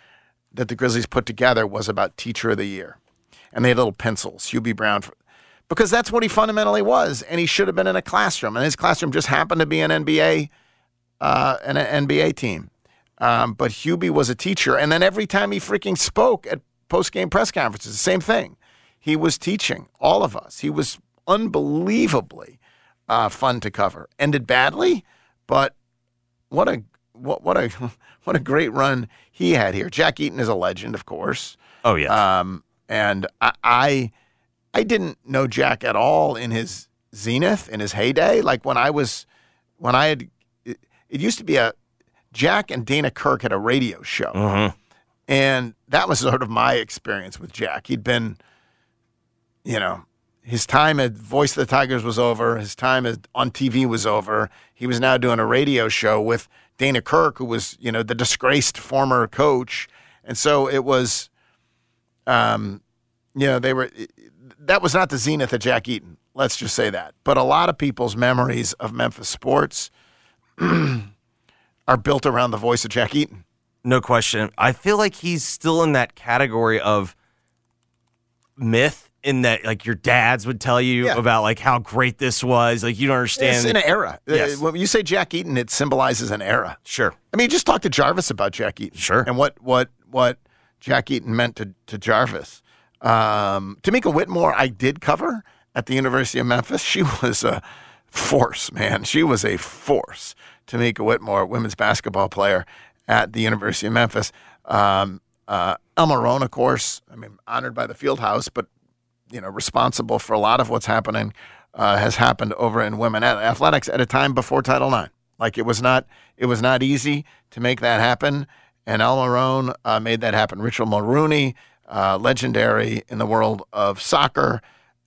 that the Grizzlies put together was about teacher of the year, and they had little pencils, Hubie Brown, for, because that's what he fundamentally was, and he should have been in a classroom, and his classroom just happened to be an NBA, uh, an NBA team. Um, but Hubie was a teacher, and then every time he freaking spoke at post game press conferences, the same thing. He was teaching all of us. He was unbelievably uh, fun to cover. Ended badly, but what a what what a what a great run he had here. Jack Eaton is a legend, of course. Oh yeah. Um, and I, I I didn't know Jack at all in his zenith, in his heyday. Like when I was when I had it, used to be a Jack and Dana Kirk had a radio show. Mhm. And that was sort of my experience with Jack. He'd been, you know, his time at Voice of the Tigers was over. His time at, on TV was over. He was now doing a radio show with Dana Kirk, who was, you know, the disgraced former coach. And so it was, um, you know, they were, that was not the zenith of Jack Eaton. Let's just say that. But a lot of people's memories of Memphis sports are built around the voice of Jack Eaton. No question. I feel like he's still in that category of myth in that like your dads would tell you Yeah. about like how great this was. Like you don't understand. It's an era. Yes. Uh, When you say Jack Eaton, it symbolizes an era. Sure. I mean, just talk to Jarvis about Jack Eaton. Sure. And what what what Jack Eaton meant to to Jarvis. Um, Tamika Whitmore, I did cover at the University of Memphis. She was a force, man. She was a force. Tamika Whitmore, women's basketball player at the University of Memphis. Um, uh, of course. I mean, honored by the field house, but you know, responsible for a lot of what's happening uh, has happened over in women athletics at a time before Title IX. Like it was not, it was not easy to make that happen, and Elma Roane uh, made that happen. Richard Mulrooney, uh, legendary in the world of soccer,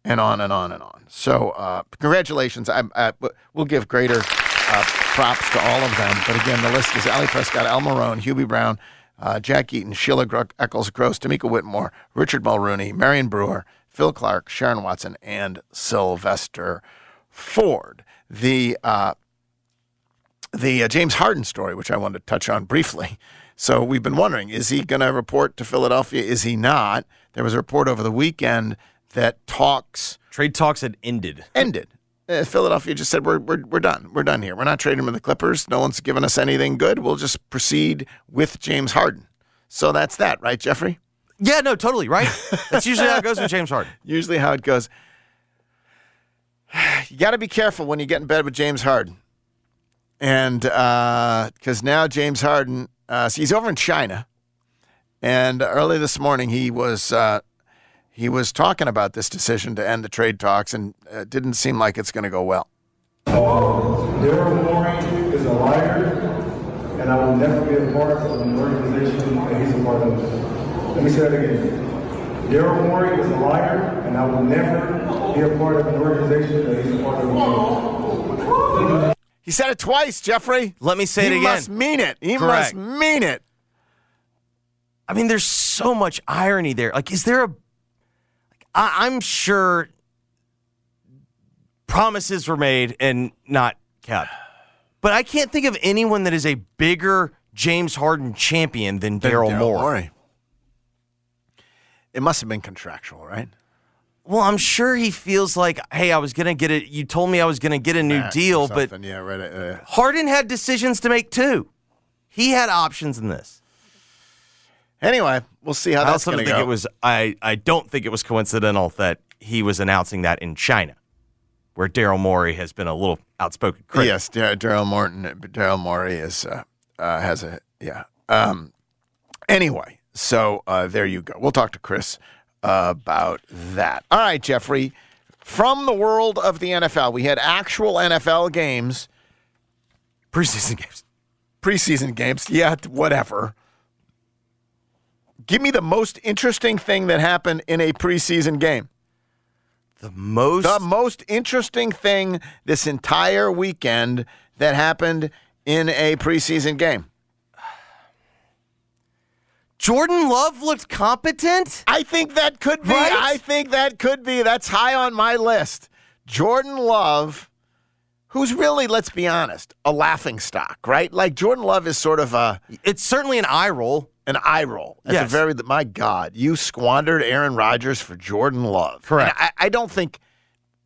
and on and on and on. So, uh, congratulations! I, I, we'll give greater uh, props to all of them. But again, the list is Allie Prescott, Elma Roane, Hubie Brown, uh, Jack Eaton, Sheila Gro- Eccles Gross, Tamika Whitmore, Richard Mulrooney, Marion Brewer, Phil Clark, Sharon Watson, and Sylvester Ford. The uh, the uh, James Harden story, which I wanted to touch on briefly. So we've been wondering: is he going to report to Philadelphia? Is he not? There was a report over the weekend that talks trade talks had ended. Ended. Uh, Philadelphia just said we're, we're we're done. We're done here. We're not trading with the Clippers. No one's given us anything good. We'll just proceed with James Harden. So that's that, right, Jeffrey? Yeah, no, totally right. That's usually how it goes with James Harden. Usually how it goes. You got to be careful when you get in bed with James Harden, and because now James Harden, uh, so he's over in China, and early this morning he was uh, he was talking about this decision to end the trade talks, and uh, it didn't seem like it's going to go well. Daryl Morey is a liar, and I will never be a part of an organization that he's a part of. Let me say that again. Daryl Morey is a liar, and I will never be a part of an organization that he's a part of. He said it twice, Jeffrey. Let me say he it again. He must mean it. He Correct. must mean it. I mean, there's so much irony there. Like, is there a? I, I'm sure promises were made and not kept, but I can't think of anyone that is a bigger James Harden champion than Daryl Daryl Morey. Morey. It must have been contractual, right? Well, I'm sure he feels like, hey, I was gonna get it. You told me I was gonna get a new Max deal, but yeah, right. uh, Harden had decisions to make too. He had options in this. Anyway, we'll see how I that's going to think go. it was. I I don't think it was coincidental that he was announcing that in China, where Daryl Morey has been a little outspoken critic. Yes, Daryl Morton, Daryl Morey is uh, uh, has a yeah. Um, anyway, so uh, there you go. We'll talk to Chris about that. All right, Jeffrey. From the world of the NFL, we had actual NFL games, preseason games, preseason games. Yeah, whatever. Give me the most interesting thing that happened in a preseason game. The most the most interesting thing this entire weekend that happened in a preseason game. Jordan Love looked competent. I think that could be. Right? I think that could be. That's high on my list. Jordan Love, who's really, let's be honest, a laughing stock, right? Like Jordan Love is sort of a. It's certainly an eye roll. An eye roll. At Yes. the very, my God, you squandered Aaron Rodgers for Jordan Love. Correct. And I, I don't think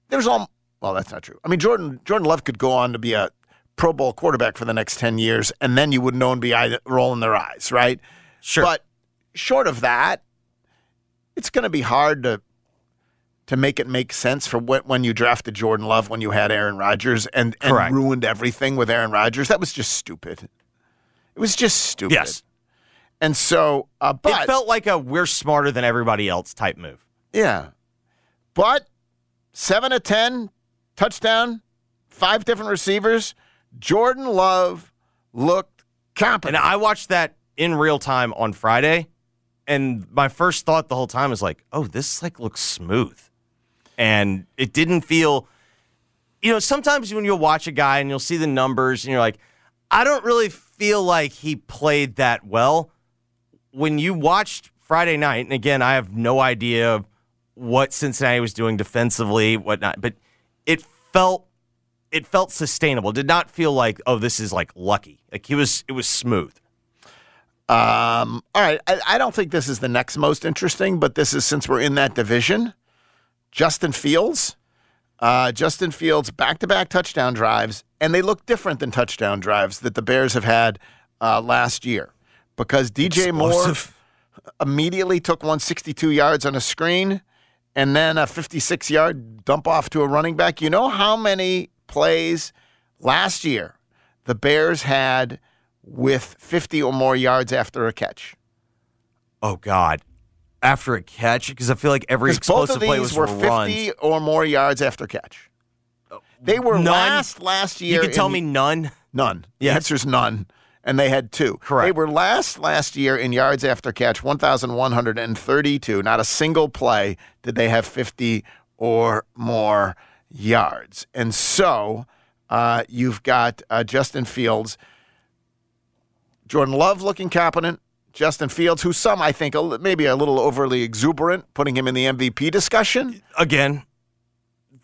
there's all. Well, that's not true. I mean, Jordan Jordan Love could go on to be a Pro Bowl quarterback for the next ten years, and then you wouldn't know and be eye, rolling their eyes, right? Sure. But short of that, it's going to be hard to to make it make sense for when, when you drafted Jordan Love when you had Aaron Rodgers and, and Correct. ruined everything with Aaron Rodgers. That was just stupid. It was just stupid. Yes. And so, uh, but it felt like a we're smarter than everybody else type move. yeah, but seven to ten touchdown, five different receivers. Jordan Love looked competent. And I watched that in real time on Friday, and my first thought the whole time is like, "Oh, this like looks smooth." And it didn't feel. You know, sometimes when you'll watch a guy and you'll see the numbers and you're like, I don't really feel like he played that well. When you watched Friday night, and again, I have no idea what Cincinnati was doing defensively, whatnot, but it felt it felt sustainable. It did not feel like, oh, this is like lucky. Like he was, it was smooth. Um, all right. I, I don't think this is the next most interesting, but this is since we're in that division. Justin Fields. Uh, Justin Fields back to back touchdown drives, and they look different than touchdown drives that the Bears have had uh, last year because DJ Explosive. Moore immediately took 162 yards on a screen and then a 56 yard dump off to a running back. You know how many plays last year the Bears had with 50 or more yards after a catch? Oh God! After a catch, because I feel like every explosive play was were for 50 or more yards after catch. They were None? last last year. You can tell in- me none. None. The answer is none. And they had two. Correct. They were last last year in yards after catch, 1,132. Not a single play did they have 50 or more yards. And so uh, you've got uh, Justin Fields, Jordan Love looking competent. Justin Fields, who some I think maybe a little overly exuberant, putting him in the MVP discussion. Again,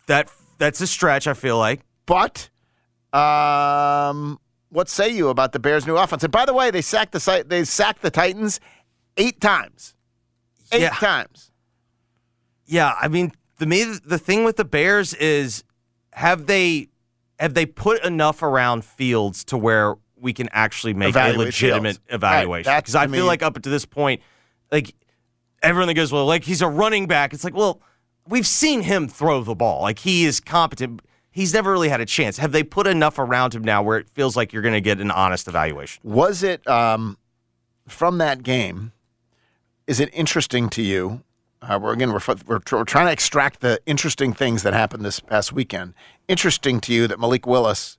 that that's a stretch. I feel like. But um, what say you about the Bears' new offense? And by the way, they sacked the. They sacked the Titans eight times. Eight Yeah. times. Yeah, I mean, the me the thing with the Bears is have they have they put enough around Fields to where we can actually make a legitimate Fields. Evaluation? Because I to feel like up to this point, like everyone that goes, well, like he's a running back. It's like, well, we've seen him throw the ball. Like he is competent. He's never really had a chance. Have they put enough around him now where it feels like you're going to get an honest evaluation? Was it um, from that game? Is it interesting to you? Uh, we're again we're, we're, we're trying to extract the interesting things that happened this past weekend. Interesting to you that Malik Willis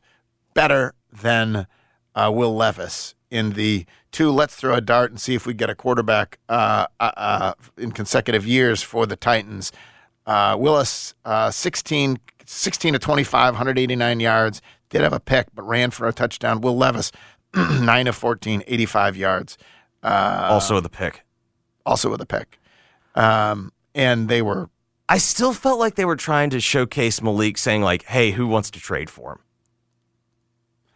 better than uh, Will Levis in the two. Let's throw a dart and see if we get a quarterback uh, uh, uh, in consecutive years for the Titans. Uh, Willis, uh, 16, 16 to 25, 189 yards. Did have a pick, but ran for a touchdown. Will Levis, 9 of 14, 85 yards. Uh, also with a pick. Also with a pick. Um, and they were. I still felt like they were trying to showcase Malik, saying like, "Hey, who wants to trade for him?"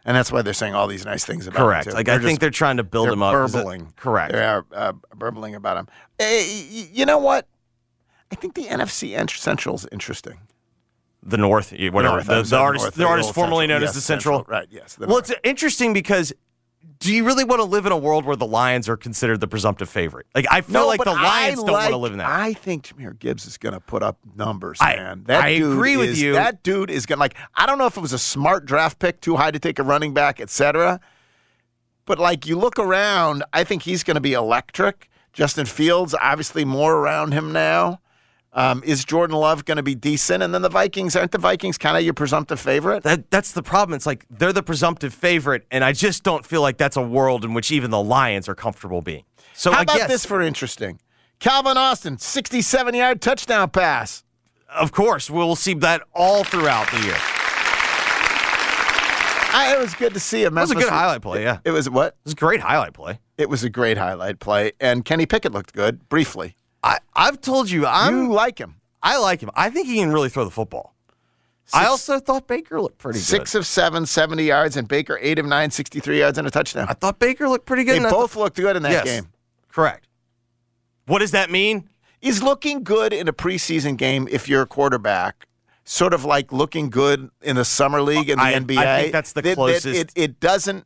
And that's why they're saying all these nice things about Correct. him. too. Like, I think they're trying to build him up 'cause it- correct. They're uh, burbling about him. Eh, you know what? I think the NFC Central is interesting. The North, whatever. North, the, the the artist, North, the the artist old formerly Central. known Yes, as the Central. Central. Right, yes, the Well, it's interesting because do you really want to live in a world where the Lions are considered the presumptive favorite? Like, I feel No, like the Lions don't want to live in that. I think Jahmyr Gibbs is going to put up numbers, I- man. That I dude agree with is- you. That dude is going to like. I don't know if it was a smart draft pick, too high to take a running back, etc. But like you look around, I think he's going to be electric. Justin Fields, obviously, more around him now. Um, is Jordan Love going to be decent? And then the Vikings aren't the Vikings kind of your presumptive favorite? That that's the problem. It's like they're the presumptive favorite, and I just don't feel like that's a world in which even the Lions are comfortable being. So How I about guess, this for interesting? Calvin Austin, 67 yard touchdown pass. of course, we'll see that all throughout the year. I, it was good to see him. That was a good highlight play. Yeah, It was what? it was a great highlight play. It was a great highlight play, and Kenny Pickett looked good briefly. I I've told you I'm you like him. I like him. I think he can really throw the football. I also thought Baker looked pretty Six good. of seven, 70 yards, and Baker eight of nine, 63 yards and a touchdown. I thought Baker looked pretty good. They both thought- looked good in that Yes, game. Correct. What does that mean? Is looking good in a preseason game if you're a quarterback. Sort of like looking good in the summer league in the I- I NBA. think that's the closest- It, it doesn't.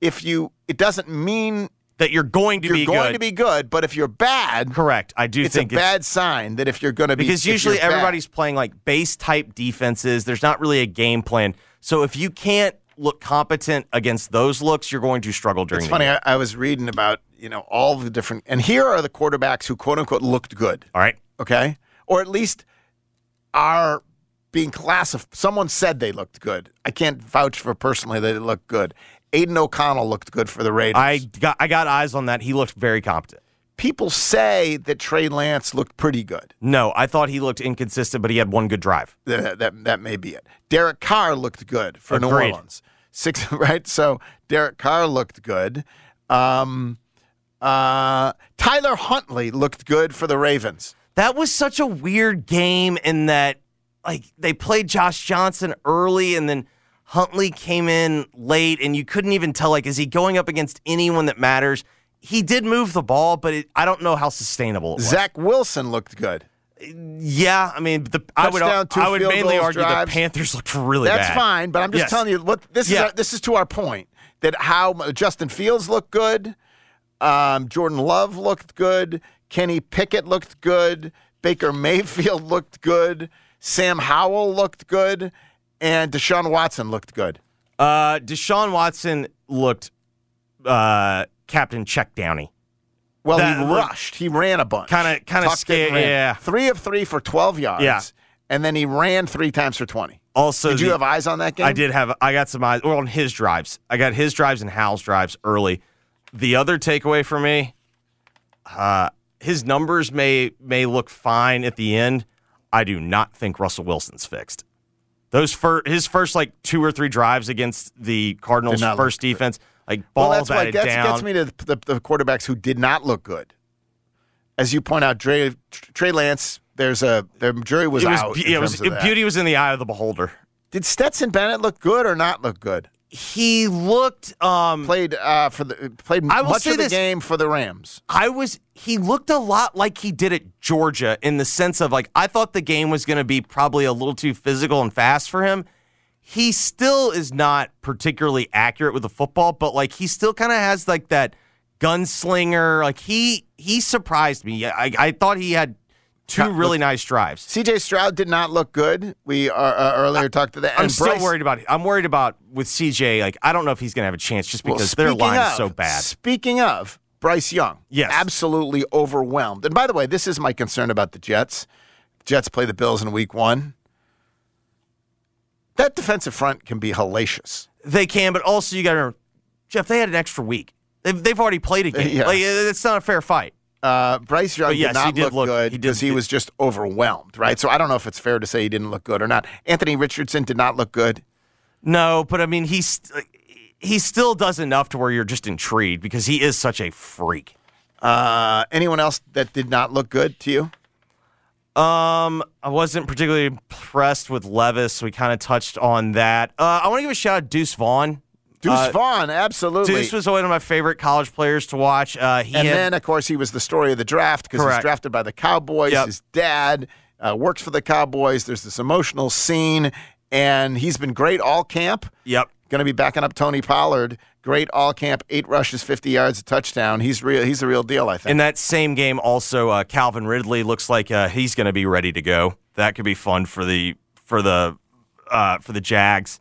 If you, it doesn't mean That you're going to be. you're be going good. to be good. But if you're bad, Correct. I do think it's think a bad sign that if you're going to be because usually you're bad- everybody's playing like base type defenses. There's not really a game plan. So if you can't look competent against those looks, you're going to struggle during It's the funny. I, I was reading about you know all the different, and here are the quarterbacks who quote unquote looked good. All right. Okay, or at least are being classified. Someone said they looked good. I can't vouch for personally that it looked good. Aidan O'Connell looked good for the Raiders. I got I got eyes on that. He looked very competent. people say that Trey Lance looked pretty good. No, I thought he looked inconsistent, but he had one good drive. That that, that may be it. Derek Carr looked good for New Orleans. Six right. So Derek Carr looked good. Um, uh, Tyler Huntley looked good for the Ravens. That was such a weird game in that, like, they played Josh Johnson early and then Huntley came in late, and you couldn't even tell, like, is he going up against anyone that matters? He did move the ball, but it, I don't know how sustainable it was. Zach Wilson looked good. Yeah, I mean, the, I would, I would mainly goals, argue drives. the Panthers looked really That's bad. fine, but I'm just Yes. telling you what this Yeah. is. This is to our point that how Justin Fields looked good, um, Jordan Love looked good, Kenny Pickett looked good, Baker Mayfield looked good, Sam Howell looked good, and Deshaun Watson looked good. Uh, Deshaun Watson looked uh, Captain Check Downey. Well, That he rushed. He ran a bunch. Kinda- kinda Tucked scared- yeah. Three of three for 12 yards. Yeah. And then he ran three times for 20. Also, Did you the- have eyes on that game? I did have. I got some eyes well, on his drives. I got his drives and Howell's drives early. The other takeaway for me, uh, his numbers may may look fine at the end. I do not think Russell Wilson's fixed. Those fir- his first like two or three drives against the Cardinals' first defense, like Well, ball that's gets, down. gets me to the, the, the quarterbacks who did not look good. As you point out, Trey, Trey Lance, there's a the jury was, it was, out. it was beauty was in the eye of the beholder. Did Stetson Bennett look good or not look good? He looked um played uh, for the played much of the this. game for the Rams. I was he looked a lot like he did at Georgia in the sense of like I thought the game was going to be probably a little too physical and fast for him. He still is not particularly accurate with the football, but like he still kind of has like that gunslinger. Like he he surprised me. I I thought he had two really nice drives. CJ Stroud did not look good. We uh, uh, earlier talked to that. I'm and still worried about. I'm worried about with CJ. Like I don't know if he's going to have a chance just Well, because their line of, is so bad. Speaking of Bryce Young, Yes. absolutely overwhelmed. And by the way, this is my concern about the Jets. Jets play the Bills in Week One. That defensive front can be hellacious. They can, but also you got to remember, Geoff. They had an extra week. They've, they've already played a game. Yes. Like it's not a fair fight. Uh, Bryce Young yes, did not he did look, look- good because he, was just overwhelmed, right? So I don't know if it's fair to say he didn't look good or not. Anthony Richardson did not look good. No, but I mean he's he still does enough to where you're just intrigued because he is such a freak. Uh, anyone else that did not look good to you? Um, I wasn't particularly impressed with Levis. We kind of touched on that. Uh, I want to give a shout out to Deuce Vaughn. Deuce Uh, Vaughn, absolutely. Deuce was one of my favorite college players to watch. Uh, he and had, then, of course, he was the story of the draft because he's drafted by the Cowboys. Yep. His dad uh, works for the Cowboys. There's this emotional scene, and he's been great all camp. Yep. Going to be backing up Tony Pollard. Great all camp, eight rushes, 50 yards, a touchdown. He's real. He's the real deal, I think. in that same game, also uh, Calvin Ridley looks like uh, he's going to be ready to go. That could be fun for the for the uh, for the Jags.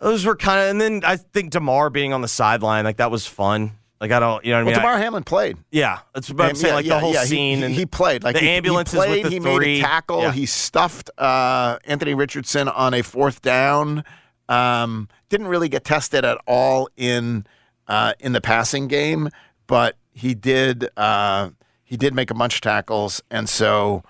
Those were kind of, and then I think Damar being on the sideline, like that was fun. Like I don't, you know what I well, mean? Damar I- Hamlin played. yeah, that's what I'm saying. yeah, like yeah, the whole yeah, scene He, and he played like the he, ambulances He, played, with the he three. made a tackle. He stuffed uh, Anthony Richardson on a fourth down. Um, didn't really get tested at all in uh, in the passing game, but he did. Uh, he did make a bunch of tackles, and so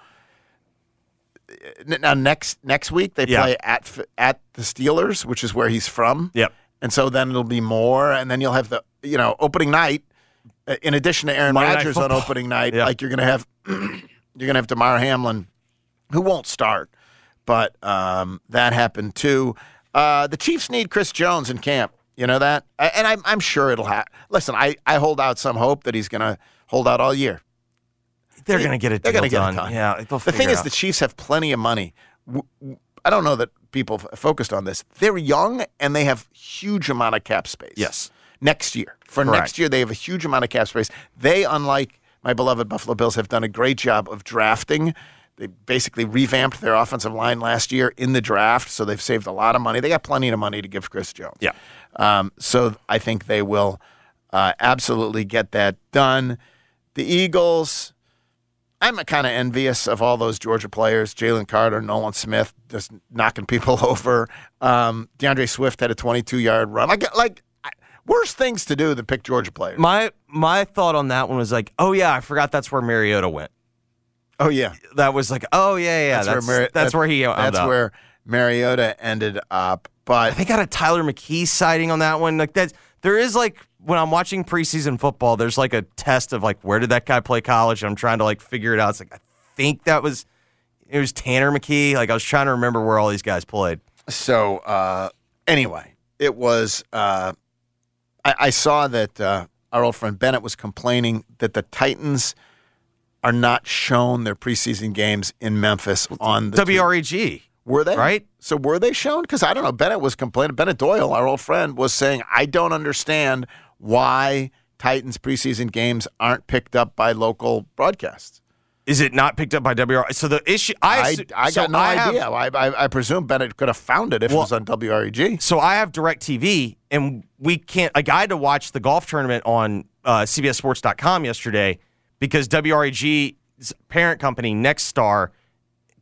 now next next week they Yeah. play at at the Steelers, which is where he's from. Yep. And so then it'll be more, and then you'll have the you know opening night. uh, In addition to Aaron Rodgers on opening night, Yeah. like you're gonna have you're gonna have Damar Hamlin, who won't start, but um, that happened too. Uh, the Chiefs need Chris Jones in camp. You know that, and I'm I'm sure it'll happen. Listen, I I hold out some hope that he's gonna hold out all year. They're going to get it They're gonna get done. it done. Yeah, The thing is, out. the Chiefs have plenty of money. I don't know that people focused on this. They're young and they have huge amount of cap space. Yes. Next year, for Correct. next year, they have a huge amount of cap space. They, unlike my beloved Buffalo Bills, have done a great job of drafting. They basically revamped their offensive line last year in the draft, so they've saved a lot of money. They got plenty of money to give Chris Jones. Yeah. Um, so I think they will uh, absolutely get that done. The Eagles, I'm kind of envious of all those Georgia players, Jalen Carter, Nolan Smith, just knocking people over. Um, D'Andre Swift had a 22 yard run. Like, like, Worse things to do than pick Georgia players. My my thought on that one was like, oh yeah, I forgot that's where Mariota went. Oh yeah, that was like, oh yeah, yeah, that's, where Mari- that's that- where he. That's up. where Mariota ended up. But they got a Tyler McKee sighting on that one. Like that, there is like when I'm watching preseason football, there's like a test of like where did that guy play college? I'm trying to like figure it out. It's like I think that was it was Tanner McKee. Like I was trying to remember where all these guys played. So uh, anyway, it was. Uh, I, I saw that uh, our old friend Bennett was complaining that the Titans are not shown their preseason games in Memphis on the WREG. Were they right? So were they shown? Because I don't know. Bennett was complaining. Bennett Doyle, our old friend, was saying, "I don't understand why Titans preseason games aren't picked up by local broadcasts." Is it not picked up by WR? So the issue, I I, I so got no I have- idea. I, I, I presume Bennett could have found it if it was on WREG. So I have Direct TV, and we can't. Like I had to watch the golf tournament on uh, CBSSports.com yesterday because WREG's parent company Nexstar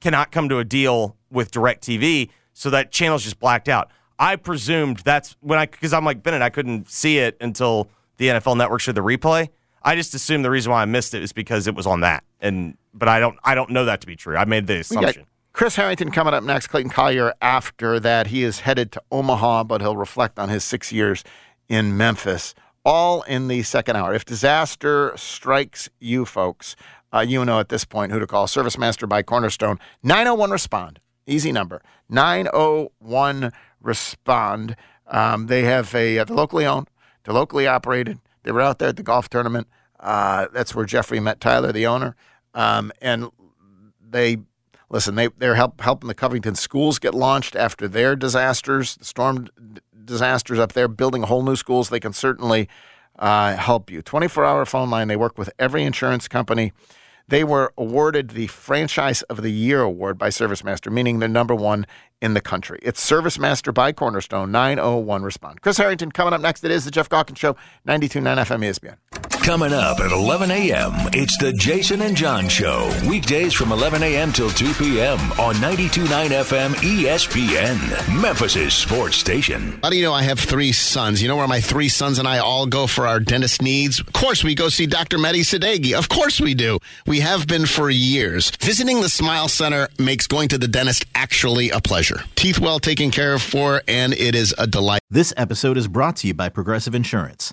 cannot come to a deal with Direct TV, so that channel's just blacked out. I presumed that's when I because I'm like Bennett, I couldn't see it until the NFL Network showed the replay. I just assumed the reason why I missed it is because it was on that, and but I don't I don't know that to be true. I made the assumption. Chris Harrington coming up next. Clayton Collier after that. He is headed to Omaha, but he'll reflect on his six years in Memphis. All in the second hour. If disaster strikes you folks, uh, you know at this point who to call. Service Master by Cornerstone. 901 Respond. Easy number. 901 Respond. Um, they have a, uh, they're locally owned, they're locally operated. They were out there at the golf tournament. Uh, that's where Jeffrey met Tyler, the owner. Um, and they listen. They they're help, helping the Covington schools get launched after their disasters, the storm d- disasters up there. Building whole new schools. They can certainly uh, help you. Twenty four hour phone line. They work with every insurance company. They were awarded the Franchise of the Year award by ServiceMaster, meaning they're number one in the country. It's ServiceMaster by Cornerstone, 901 Respond. Chris Harrington coming up next. It is the Geoff Calkins Show, 92.9 FM ESPN. Coming up at 11 a.m., it's the Jason and John Show. Weekdays from 11 a.m. till 2 p.m. on 92.9 FM ESPN, Memphis' sports station. How do you know I have three sons? You know where my three sons and I all go for our dentist needs? Of course, we go see Dr. Mehdi Sadeghi. Of course we do. We have been for years. Visiting the Smile Center makes going to the dentist actually a pleasure. Teeth well taken care of for, and it is a delight. This episode is brought to you by Progressive Insurance.